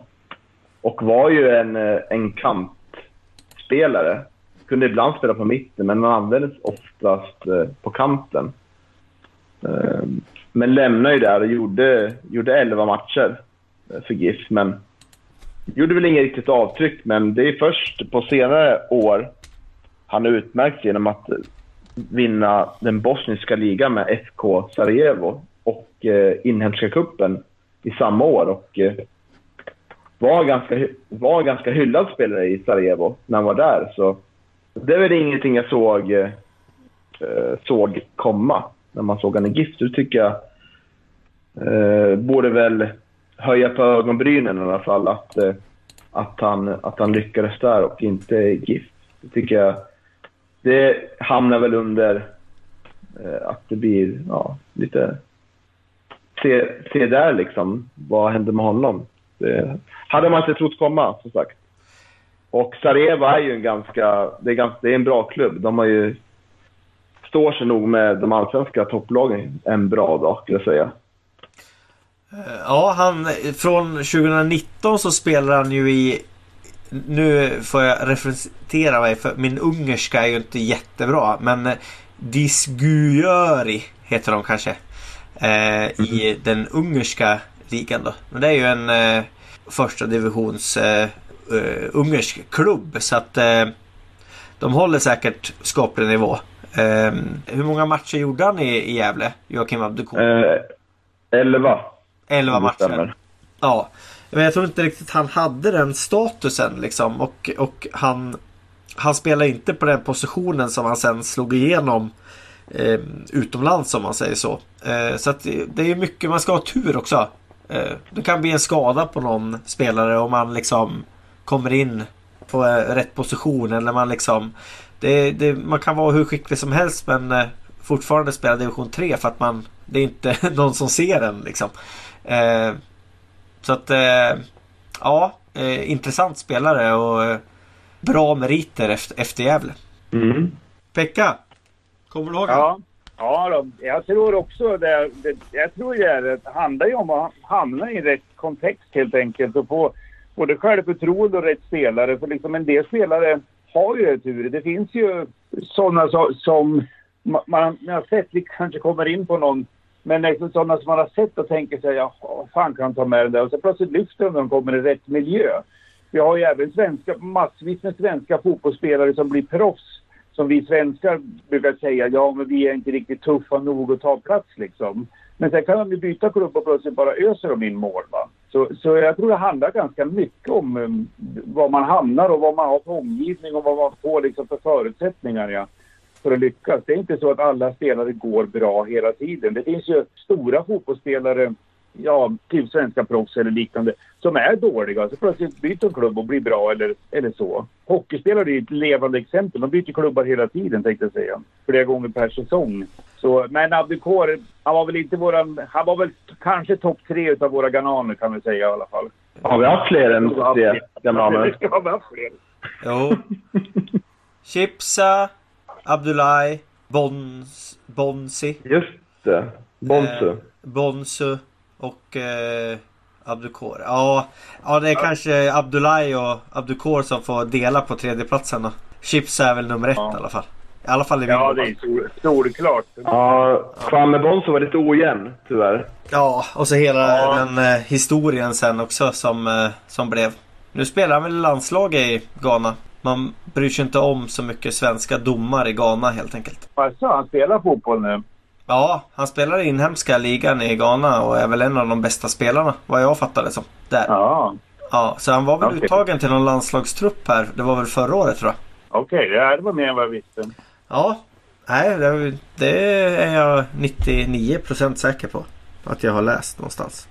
Och var ju en, eh, en kantspelare kunde ibland spela på mitten, men han användes oftast på kanten. Ehm, men lämnade ju där och gjorde, gjorde 11 matcher eh, för GIF, men gjorde väl inget riktigt avtryck. Men det är först på senare år han har utmärkt genom att vinna den bosniska ligan med FK Sarajevo och eh, inhemska kuppen i samma år. Och, eh, var ganska, var ganska hyllad spelare i Sarajevo när han var där. Så det är väl ingenting jag såg, eh, såg komma när man såg han i GIF. Det tycker jag eh, borde väl höja på ögonbrynen i alla fall att, eh, att, han, att han lyckades där och inte i GIF. Det tycker jag det hamnar väl under eh, att det blir ja, lite... Se, se där liksom, vad hände med honom? Det hade man inte trott komma, som sagt. Och Sarajevo är ju en ganska, det är ganska... Det är en bra klubb. De har ju... Står sig nog med de allsvenska topplagen en bra dag, skulle jag säga. Eh, Ja, han från 2019 så spelar han ju i nu får jag referentera mig för min ungerska är ju inte jättebra men eh, Disgujöri heter de kanske. Eh, I den ungerska ligan då. Men det är ju en eh, första divisions eh, eh, ungersk klubb så att de håller säkert skaplig nivå. Eh, hur många matcher gjorde han i, i Gävle? Joakim Abdukor? Eh, 11. 11 om det matcher. Ja. Men jag tror inte riktigt han hade den statusen liksom. Och, och han, han spelar inte på den positionen som han sen slog igenom eh, utomlands om man säger så. Eh, så att det- det är mycket, man ska ha tur också. Eh, det kan bli en skada på någon spelare om man liksom kommer in på eh, rätt position eller man liksom det, det, man kan vara hur skicklig som helst men eh, fortfarande spela division 3 för att man det är inte någon som ser en liksom. Eh, Så att eh, ja, eh, intressant spelare och eh, bra meriter efter, efter Gävle. Mm. Pekka, kommer du ihåg Ja, ja då. jag tror också det, det. Jag tror det handlar ju om att hamna i rätt kontext helt enkelt och få både självförtroende och rätt spelare. För liksom en del spelare har ju ett huvud. Det finns ju sådana som, som man, man har sett, vi kanske kommer in på någon, men liksom sådana som man har sett och tänker sig, ja, fan kan ta med den där. Och så plötsligt lyfter de när de kommer i rätt miljö. Vi har ju även svenska, massvis med svenska fotbollsspelare som blir proffs. Som vi svenskar brukar säga, ja men vi är inte riktigt tuffa nog att ta plats liksom. Men sen kan de ju byta klubb och plötsligt bara öser de in mål va. Så, så jag tror det handlar ganska mycket om um, var man hamnar och vad man har för omgivning och vad man får liksom för förutsättningar ja, för att lyckas. Det är inte så att alla spelare går bra hela tiden. Det finns ju stora fotbollsspelare, ja, typ svenska proffs eller liknande, som är dåliga. Så plötsligt byter de klubb och blir bra eller, eller så. Hockeyspelare är ju ett levande exempel. De byter klubbar hela tiden tänkte jag säga. Flera gånger per säsong. Så, men Abdukor, han var väl inte våran... Han var väl kanske topp tre utav våra gananer kan vi säga i alla fall. Har vi haft fler än tre gananer? Ja, vi har haft fler. Jo. Chipsa, Abdullahi, Bons, Bonsi, Just det. Bonsu. Eh, Bonsu och eh, Abdukor. Ja, ja, det är kanske Abdullahi och Abdukor som får dela på tredjeplatsen då. Chipsa är väl nummer ett Ja. i alla fall. I alla fall i Ja, min det är sol- solklart. Ja, Kwame Bonsu var lite ojämn tyvärr. Ja, och så hela Ja. den eh, historien sen också som, eh, som blev. Nu spelar han väl i landslaget i Ghana. Man bryr sig inte om så mycket svenska domar i Ghana helt enkelt. Alltså, han spelar fotboll nu. Ja, han spelar i inhemska ligan i Ghana och är väl en av de bästa spelarna vad jag fattade det som. Där. Ja. Ja, så han var väl Okej. uttagen till någon landslagstrupp här. Det var väl förra året tror jag. okej. det var mer än vad jag visste. Ja, nej det, det är jag 99% säker på. Att jag har läst någonstans.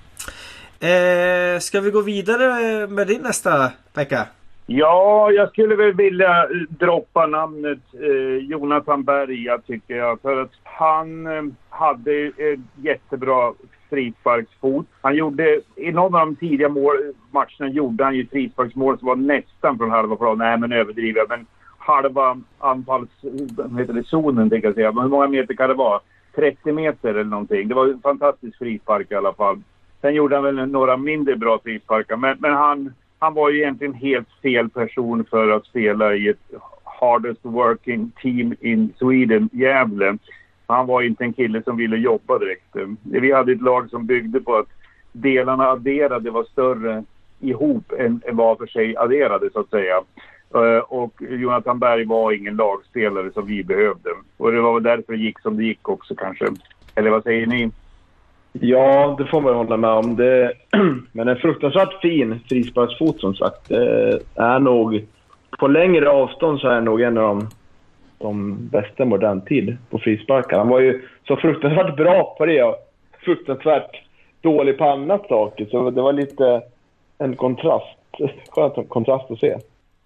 Eh, ska vi gå vidare med din nästa vecka? Ja, jag skulle väl vilja droppa namnet eh, Jonathan Berga tycker jag. För att han eh, hade en jättebra frisparksfot. Han gjorde, i någon av de tidiga mål, matcherna gjorde han ju frisparksmål som var nästan från halva plan. Nej, men överdriver jag. Men halva anfalls... Vad heter det? Zonen, jag säga. Men hur många meter kan det vara? 30 meter eller någonting. Det var en fantastisk frispark i alla fall. Sen gjorde han väl några mindre bra frisparkar. Men, men han, han var ju egentligen helt fel person för att spela i ett hardest working team in Sweden, Gävle. Han var inte en kille som ville jobba direkt. Vi hade ett lag som byggde på att delarna adderade var större ihop än, var för sig adderade så att säga. Eh, och Jonathan Berg var ingen lagspelare som vi behövde. Och det var väl därför det gick som det gick också kanske. Eller vad säger ni? Ja, det får man hålla med om. Det, men en fruktansvärt fin frisparksfot som sagt. Det är nog... På längre avstånd så är det nog en av de, de bästa i modern tid på frisparkar. Han var ju så fruktansvärt bra på det och fruktansvärt dålig på annat saker. Så det var lite en kontrast. Skönt kontrast att se.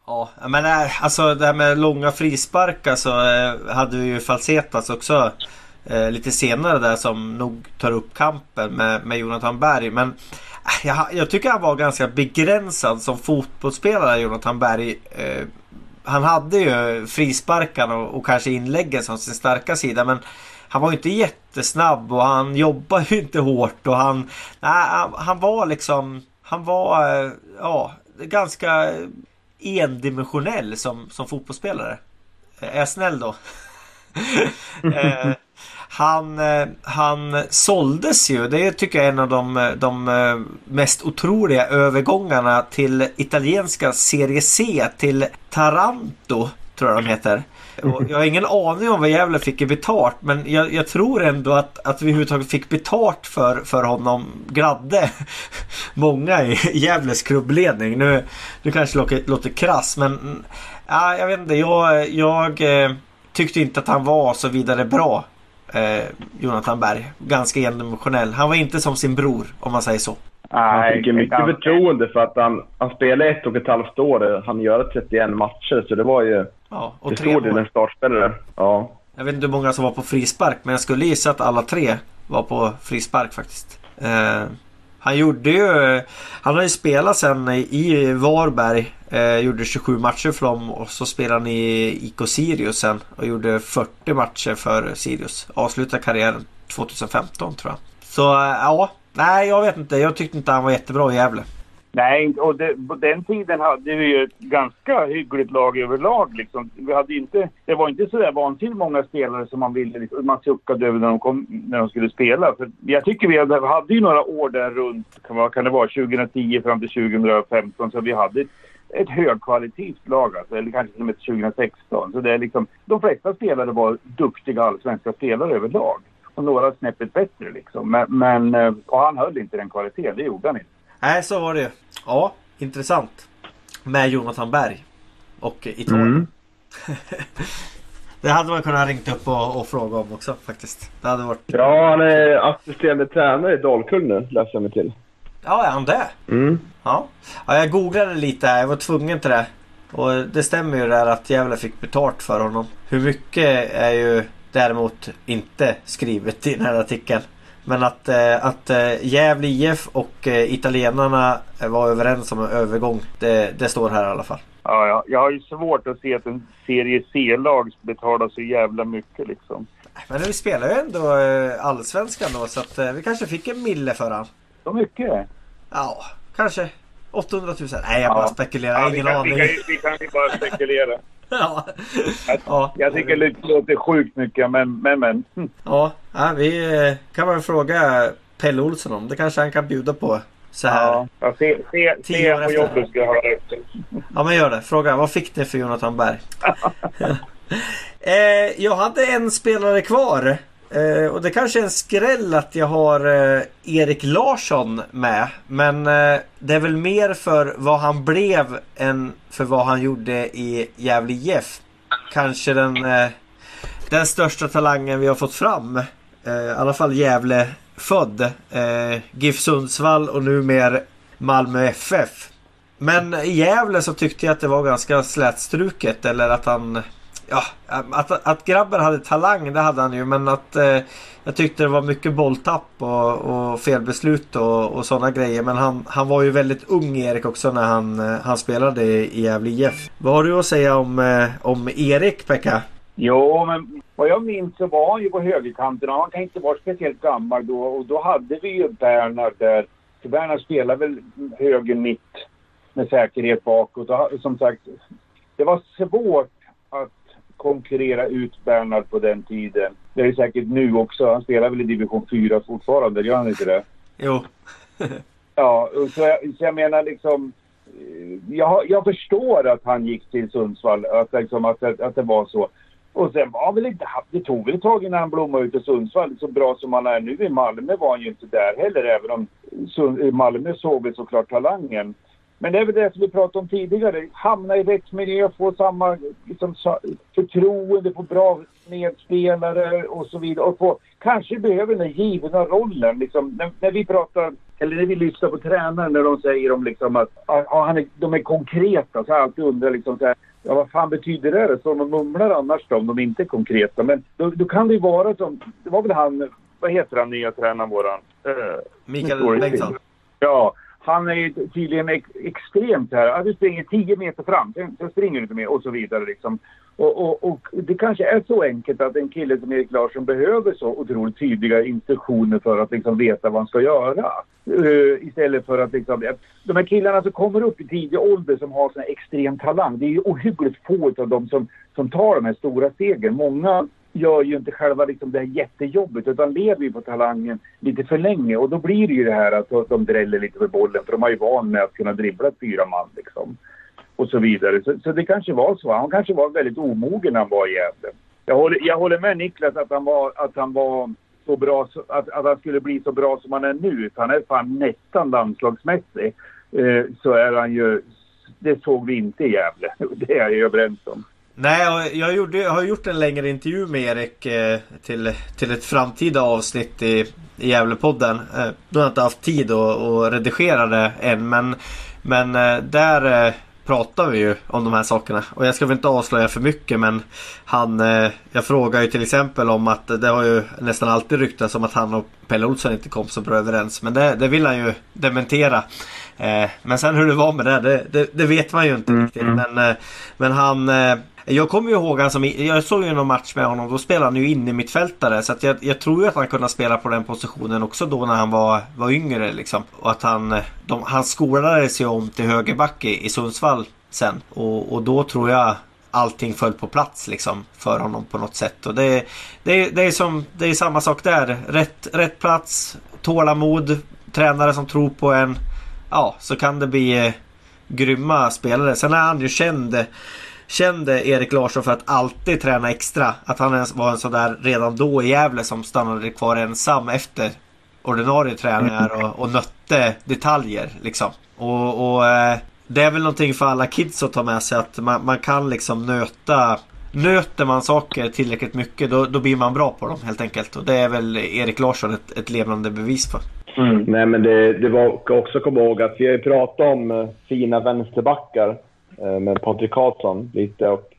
Ja, men alltså det här med långa frisparkar så eh, hade vi ju Falsetas också eh, lite senare där som nog tar upp kampen med, med Jonathan Berg. Men eh, jag, jag tycker han var ganska begränsad som fotbollsspelare, Jonathan Berg. Eh, han hade ju frisparkarna och, och kanske inläggen som sin starka sida men han var ju inte jättesnabb och han jobbade ju inte hårt och han... Nej, han, han var liksom... Han var, eh, ja, ganska endimensionell som, som fotbollsspelare. Eh, är jag snäll då? eh, han, eh, han såldes ju. Det tycker jag är en av de, eh, de eh, mest otroliga övergångarna till italienska Serie C till Taranto. Tror jag de heter. Och jag har ingen aning om vad Gävle fick i betalt men jag, jag, tror ändå att, att vi överhuvudtaget fick betalt för, för honom gladde många i Gävles klubbledning. Nu, nu kanske det låter, låter krass men äh, jag vet inte. Jag, jag tyckte inte att han var så vidare bra. Eh, Jonathan Berg. Ganska endimensionell. Han var inte som sin bror om man säger så. Han fick ju mycket förtroende för att han, han spelade ett och ett halvt år. Han gör 31 matcher, så det var ju ja, och till stor del en startspelare. Ja. Jag vet inte hur många som var på frispark men jag skulle gissa att alla tre var på frispark faktiskt. Eh, han gjorde ju... Han har ju spelat sen i Varberg. Eh, gjorde 27 matcher för dem och så spelade han i IK Sirius sen och gjorde 40 matcher för Sirius. Avslutade karriären 2015 tror jag. Så eh, ja, nej jag vet inte. Jag tyckte inte han var jättebra i Gävle. Nej, och det, på den tiden hade vi ju ett ganska hyggligt lag överlag. Liksom. Vi hade inte, det var inte så där vansinnigt många spelare som man ville, liksom, man suckade över när de, kom, när de skulle spela. För jag tycker vi hade, hade ju några år där runt, vad kan det vara, 2010 fram till 2015, så vi hade ett, ett högkvalitativt lag, alltså, eller kanske till och med 2016. Så det är liksom, de flesta spelare var duktiga allsvenska spelare överlag. Och några snäppet bättre liksom. Men, men eh, och han höll inte den kvaliteten, det gjorde han inte. Nej, så var det. Ja, intressant. Med Jonathan Berg. Och Italien. Mm. det hade man kunnat ringt upp och, och fråga om också faktiskt. Det hade varit... Ja, han är assisterande tränare i Dalkull nu, läste jag mig till. Ja, är han det? Mm. Ja. ja, jag googlade lite här. Jag var tvungen till det. Och det stämmer ju där att Gävle fick betalt för honom. Hur mycket är ju däremot inte skrivet i den här artikeln. Men att, eh, att eh, Gävle IF och eh, italienarna var överens om en övergång. Det, det står här i alla fall. Ja, ja, jag har ju svårt att se att en serie C-lag betalar så jävla mycket liksom. Men vi spelar ju ändå allsvenskan då så att vi kanske fick en mille för han. Så mycket? Ja, kanske 800 000. Nej, jag bara Ja. spekulerar. Ja, vi, Ingen kan, aning. vi, kan, vi kan ju bara spekulera. Ja. Jag, Ja. jag tycker det låter sjukt mycket, men men. men. Ja, ja, vi eh, kan väl fråga Pelle Olsson om. Det kanske han kan bjuda på. Så här. Ja, Ja. jag se, se, Tio se år på jobbet ska jag höra efter. men gör det. Fråga vad fick ni för Jonathan Berg? eh, jag hade en spelare kvar. Eh, och det kanske är en skräll att jag har eh, Erik Larsson med. Men eh, det är väl mer för vad han blev än för vad han gjorde i Gävle IF. Kanske den, eh, den största talangen vi har fått fram. Eh, I alla fall Gävle född. Eh, GIF Sundsvall och numer Malmö FF. Men i Gävle så tyckte jag att det var ganska slätstruket eller att han Ja, att, att grabben hade talang det hade han ju men att eh, Jag tyckte det var mycket bolltapp och, och felbeslut och, och sådana grejer men han, han var ju väldigt ung Erik också när han, eh, han spelade i Gävle IF. Vad har du att säga om, eh, om Erik Pekka? Jo, men vad jag minns så var han ju på högerkanten han kan inte vara speciellt gammal då. Och då hade vi ju Bernhard där. Så Bernhard spelade väl höger mitt med säkerhet bakåt. Och som sagt, det var svårt att konkurrera ut Bernhard på den tiden. Det är säkert nu också. Han spelar väl i division 4 fortfarande, gör han inte det? Jo. Ja, så jag, så jag menar liksom... eh, Jag, jag förstår att han gick till Sundsvall, att, liksom, att, att, det var så. Och sen var väl inte, det tog väl ett tag innan han blommade ut i Sundsvall. Så bra som han är nu i Malmö var han ju inte där heller, även om Malmö såg väl såklart talangen. Men det är väl det som vi pratade om tidigare. Hamna i rätt miljö, få samma liksom, förtroende, få bra medspelare och så vidare. Och få, kanske behöver den givna rollen. Liksom, när, när vi pratar, eller när vi lyssnar på tränaren när de säger om liksom att ja, han är, de är konkreta. Så jag alltid undrat liksom så här, ja, vad fan betyder det? Så de mumlar annars då, om de inte är konkreta. Men då, då kan det ju vara som, det var väl han, vad heter han nya tränaren våran? Eh, Mikael. Bengtsson. Ja, han är ju tydligen ex extremt här. Ja, du springer 10 meter fram, sen, sen springer du inte mer och så vidare. Liksom. Och, och, och det kanske är så enkelt att en kille som Erik Larsson behöver så otroligt tydliga instruktioner för att liksom veta vad han ska göra. Uh, istället för att liksom, de här killarna som kommer upp i tidig ålder som har sån här extrem talang. Det är ju ohyggligt få av dem som, som tar de här stora stegen. Många gör ju inte själva liksom det här jättejobbet utan lever ju på talangen lite för länge och då blir det ju det här att de dräller lite med bollen för de har ju van med att kunna dribbla fyra man liksom. Och så vidare. Så, så det kanske var så. Han kanske var väldigt omogen när han var i Gävle. Jag håller, jag håller med Niklas att han var, att han var så bra, att, att han skulle bli så bra som han är nu. För han är fan nästan landslagsmässig. Eh, så är han ju, det såg vi inte i Gävle. Det är jag överens om. Nej, jag, gjorde, jag har gjort en längre intervju med Erik eh, till, till ett framtida avsnitt i, i Gävlepodden. Eh, då har jag inte haft tid att, att redigera det än men, men eh, där, eh, pratar vi ju om de här sakerna. Och jag ska väl inte avslöja för mycket men han, eh, jag frågar ju till exempel om att det har ju nästan alltid ryktats om att han och Pelle Olsson inte kom så bra överens. Men det, det vill han ju dementera. Eh, men sen hur det var med det, det, det, det vet man ju inte mm. riktigt. Men, men han jag kommer ju ihåg han jag såg ju någon match med honom. Då spelade han ju inne mittfältare. Så att jag, jag tror ju att han kunde spela på den positionen också då när han var, var yngre. Liksom. Och att han, de, han skolades ju om till högerback i, i Sundsvall sen. Och, och då tror jag allting föll på plats liksom för honom på något sätt. Och det, det, det, är, som, det är samma sak där. Rätt, rätt plats, tålamod, tränare som tror på en. Ja, så kan det bli eh, grymma spelare. Sen är han ju känd kände Erik Larsson för att alltid träna extra. Att han var en sån där redan då i Gävle som stannade kvar ensam efter ordinarie träningar och, och nötte detaljer liksom. Och, och eh, det är väl någonting för alla kids att ta med sig att man, man kan liksom nöta Nöter man saker tillräckligt mycket då, då blir man bra på dem helt enkelt. Och det är väl Erik Larsson ett, ett levande bevis för. Mm. Nej men det, det var också komma ihåg att vi har ju pratat om eh, fina vänsterbackar med Patrik Karlsson lite. Och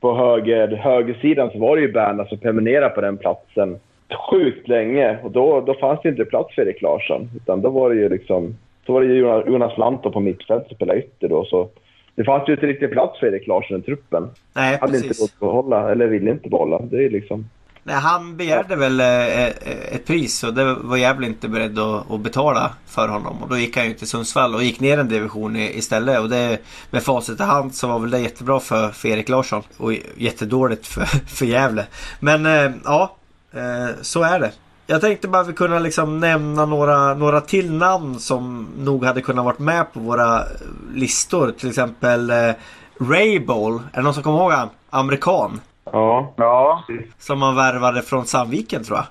på höger, högersidan så var det ju Berna som permanierade på den platsen sjukt länge. Och då, då fanns det inte plats för Erik Larsson. Utan då var det ju liksom... Så var det ju Jonas Lantto på mittfält som spelade ytter då. Så det fanns ju inte riktigt plats för Erik Larsson i truppen. Nej, Hade precis. inte gått att behålla, eller ville inte behålla. Det är liksom... Nej, han begärde väl eh, eh, ett pris och det var Gävle inte beredd att, betala för honom. Och då gick han ju till Sundsvall och gick ner en division istället. Och det, med facit i hand så var väl det jättebra för, för Erik Larsson. Och jättedåligt för, för Gävle. Men eh, ja, så är det. Jag tänkte bara vi kunde liksom nämna några, några till namn som nog hade kunnat varit med på våra listor. Till exempel Rayball. Är det någon som kommer ihåg han? Amerikan. Ja. ja. Som man värvade från Sandviken tror jag.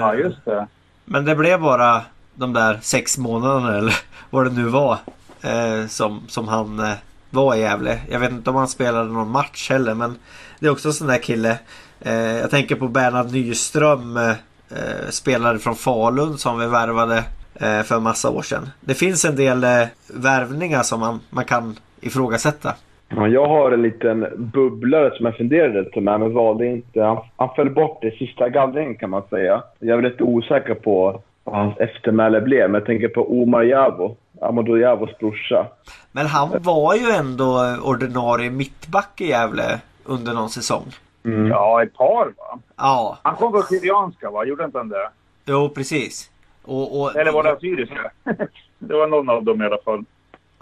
Ja, just det. Men det blev bara de där sex månaderna eller vad det nu var. Eh, som, som han eh, var i Gävle. Jag vet inte om han spelade någon match heller men det är också en sån där kille. Eh, jag tänker på Bernhard Nyström. Eh, eh, spelare från Falun som vi värvade eh, för en massa år sedan. Det finns en del värvningar som man, man kan ifrågasätta. Ja, jag har en liten bubblare som jag funderade på med, men valde inte. Han, han föll bort i sista gallringen kan man säga. Jag är lite osäker på vad hans eftermäle blev, men jag tänker på Omar Javo. Amadou Javos brorsa. Men han var ju ändå ordinarie mittback i Gävle under någon säsong. Mm. Ja, ett par va? Ja. Han kom från Syrianska va? Gjorde inte han det? Jo, precis. Och, och... Eller var det Assyriska? det var någon av dem i alla fall.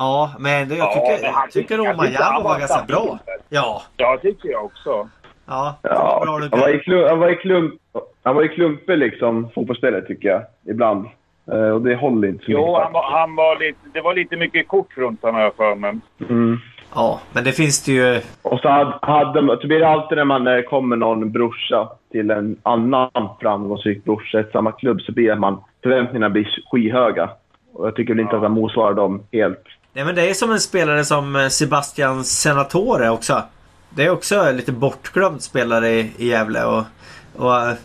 Ja, men det, jag tycker, ja, tycker Omar var ganska bra. Ja. Ja, tycker jag också. Ja, ja bra, han, var i klump, han, var i klump, han var i klumpig liksom, fotbollsspelare tycker jag, ibland. Uh, och det håller inte så jo, mycket. Han var, han var lite, det var lite mycket kort runt honom har jag för mig. Mm. Ja, men det finns det ju... Och så, hade, hade, så blir det alltid när man kommer någon brorsa till en annan framgångsrik brorsa i samma klubb så blir man förväntningarna blir skyhöga. Och jag tycker väl inte ja. att han motsvarar dem helt. Nej men det är som en spelare som eh, Sebastian Senatore också. Det är också lite bortglömd spelare i, i Gävle. Och, och, eh,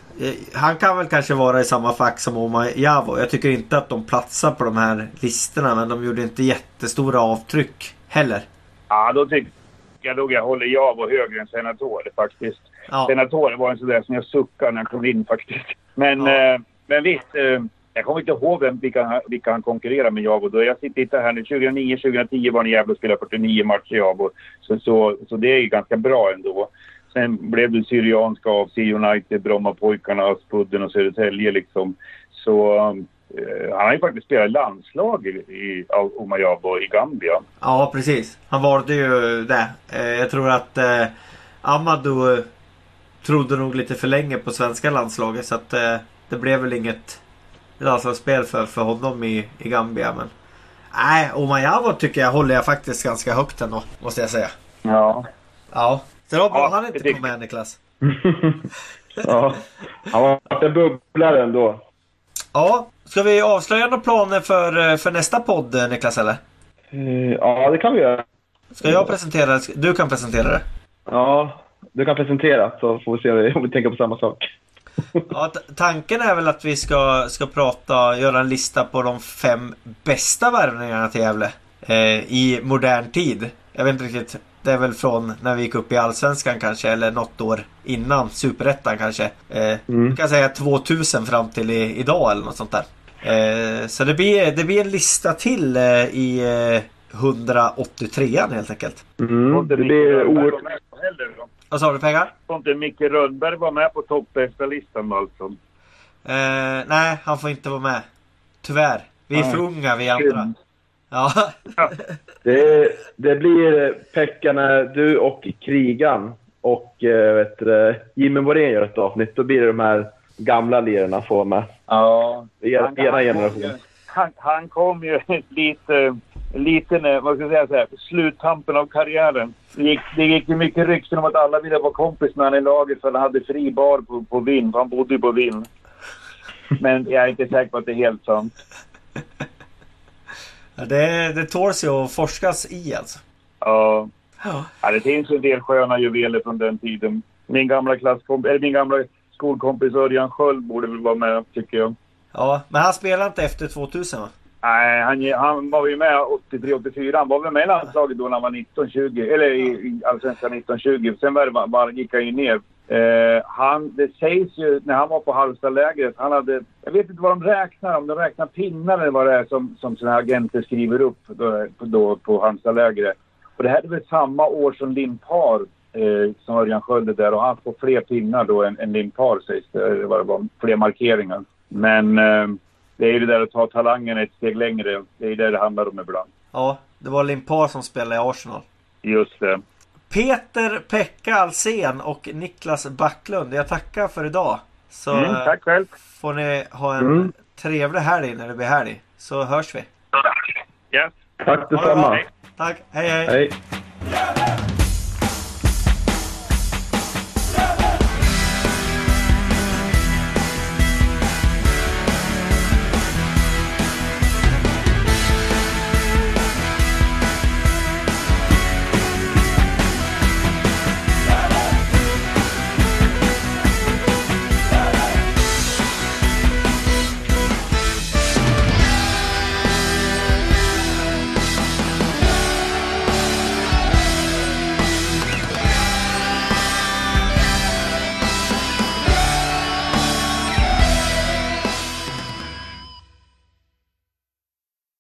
han kan väl kanske vara i samma fack som Omar Javo. Jag tycker inte att de platsar på de här listorna men de gjorde inte jättestora avtryck heller. Ja, då tycker jag nog jag håller Javo högre än Senatore faktiskt. Ja. Senatore var en sån där som jag suckade när han kom in faktiskt. Men, ja. eh, men visst. Eh, jag kommer inte ihåg vem, vilka, vilka han konkurrerar med Jabo. Då jag tittar här nu. 2009-2010 var han i Gävle och spelade 49 matcher jag Jabo. Så, så, så det är ju ganska bra ändå. Sen blev det Syrianska av United, Brommapojkarna, Aspudden och Södertälje liksom. Så eh, han har ju faktiskt spelat landslag i, i Omajabo i Gambia. Ja, precis. Han valde ju det. Eh, jag tror att eh, Amadou eh, trodde nog lite för länge på svenska landslaget så att eh, det blev väl inget landslagsspel för, för honom i, i Gambia. Men nej, Omayavo tycker jag håller jag faktiskt ganska högt ändå. Måste jag säga. Ja. Ja. Så det var bra ja, han inte kom med Niklas. ja. Han var en bubblare ändå. Ja. Ska vi avslöja några planer för, för nästa podd Niklas eller? Uh, ja, det kan vi göra. Ska jag presentera Du kan presentera det. Ja, du kan presentera så får vi se om vi tänker på samma sak. Ja, tanken är väl att vi ska, ska prata, göra en lista på de fem bästa värvningarna till Gävle. Eh, I modern tid. Jag vet inte riktigt. Det är väl från när vi gick upp i Allsvenskan kanske eller något år innan Superettan kanske. Eh, Mm. Kan säga 2000 fram till i, idag eller något sånt där. Eh, så det blir, det blir en lista till eh, i eh, 183an helt enkelt. Mm. Det blir oerhört... Vad sa du pengar? Får inte Micke Rönnberg vara med på topp listan alltså? Eh, nej, han får inte vara med. Tyvärr. Vi är Nej. för unga vi andra. Ja, Det, det blir Pekkarna, du och Krigan och eh, vet du, Jimmy Morén gör ett avsnitt. Då blir det de här gamla lirarna får med. Ja. Er, Han- era han generation. kom ju- Han, han kom ju lite, lite när, vad ska jag säga, så här, sluttampen av karriären. Det gick, det gick mycket rykten om att alla ville vara kompis med honom i laget för han hade fri bar på, på Vinn. Han bodde ju på Vinn. Men jag är inte säker på att det är helt sant. det, det tåls ju att forskas i alltså. Ja. Ja. Det finns en del sköna juveler från den tiden. Min gamla klasskompis, eller min gamla skolkompis Örjan Sköld borde väl vara med, tycker jag. ja, men han spelar inte efter 2000 va? Nej, han, han var ju med 83-84. Han var väl med i landslaget då när han var 19-20. Eller i, i Allsvenskan 19-20. Sen var, det bara, gick han ju ner. Eh, han, det sägs ju när han var på Halmstadlägret. Han hade, jag vet inte vad de räknar. Om de räknar pinnar eller vad det är som, som såna här agenter skriver upp då, då på Halmstadlägret. Och det här är väl samma år som Limpar, eh, som Örjan Sköld är där. Och han får fler pinnar då än, än Limpar sägs det. Eller vad det var. Fler markeringar. Men eh, det är ju det där att ta talangen ett steg längre. Det är det det handlar om ibland. Ja, det var Limpar som spelade i Arsenal. Just det. Peter Pekka Alsen och Niklas Backlund. Jag tackar för idag. Så Mm, tack själv. får ni ha en Mm. trevlig helg när det blir helg. Så hörs vi. Yes. Tack detsamma. Tack. Hej hej. Hej.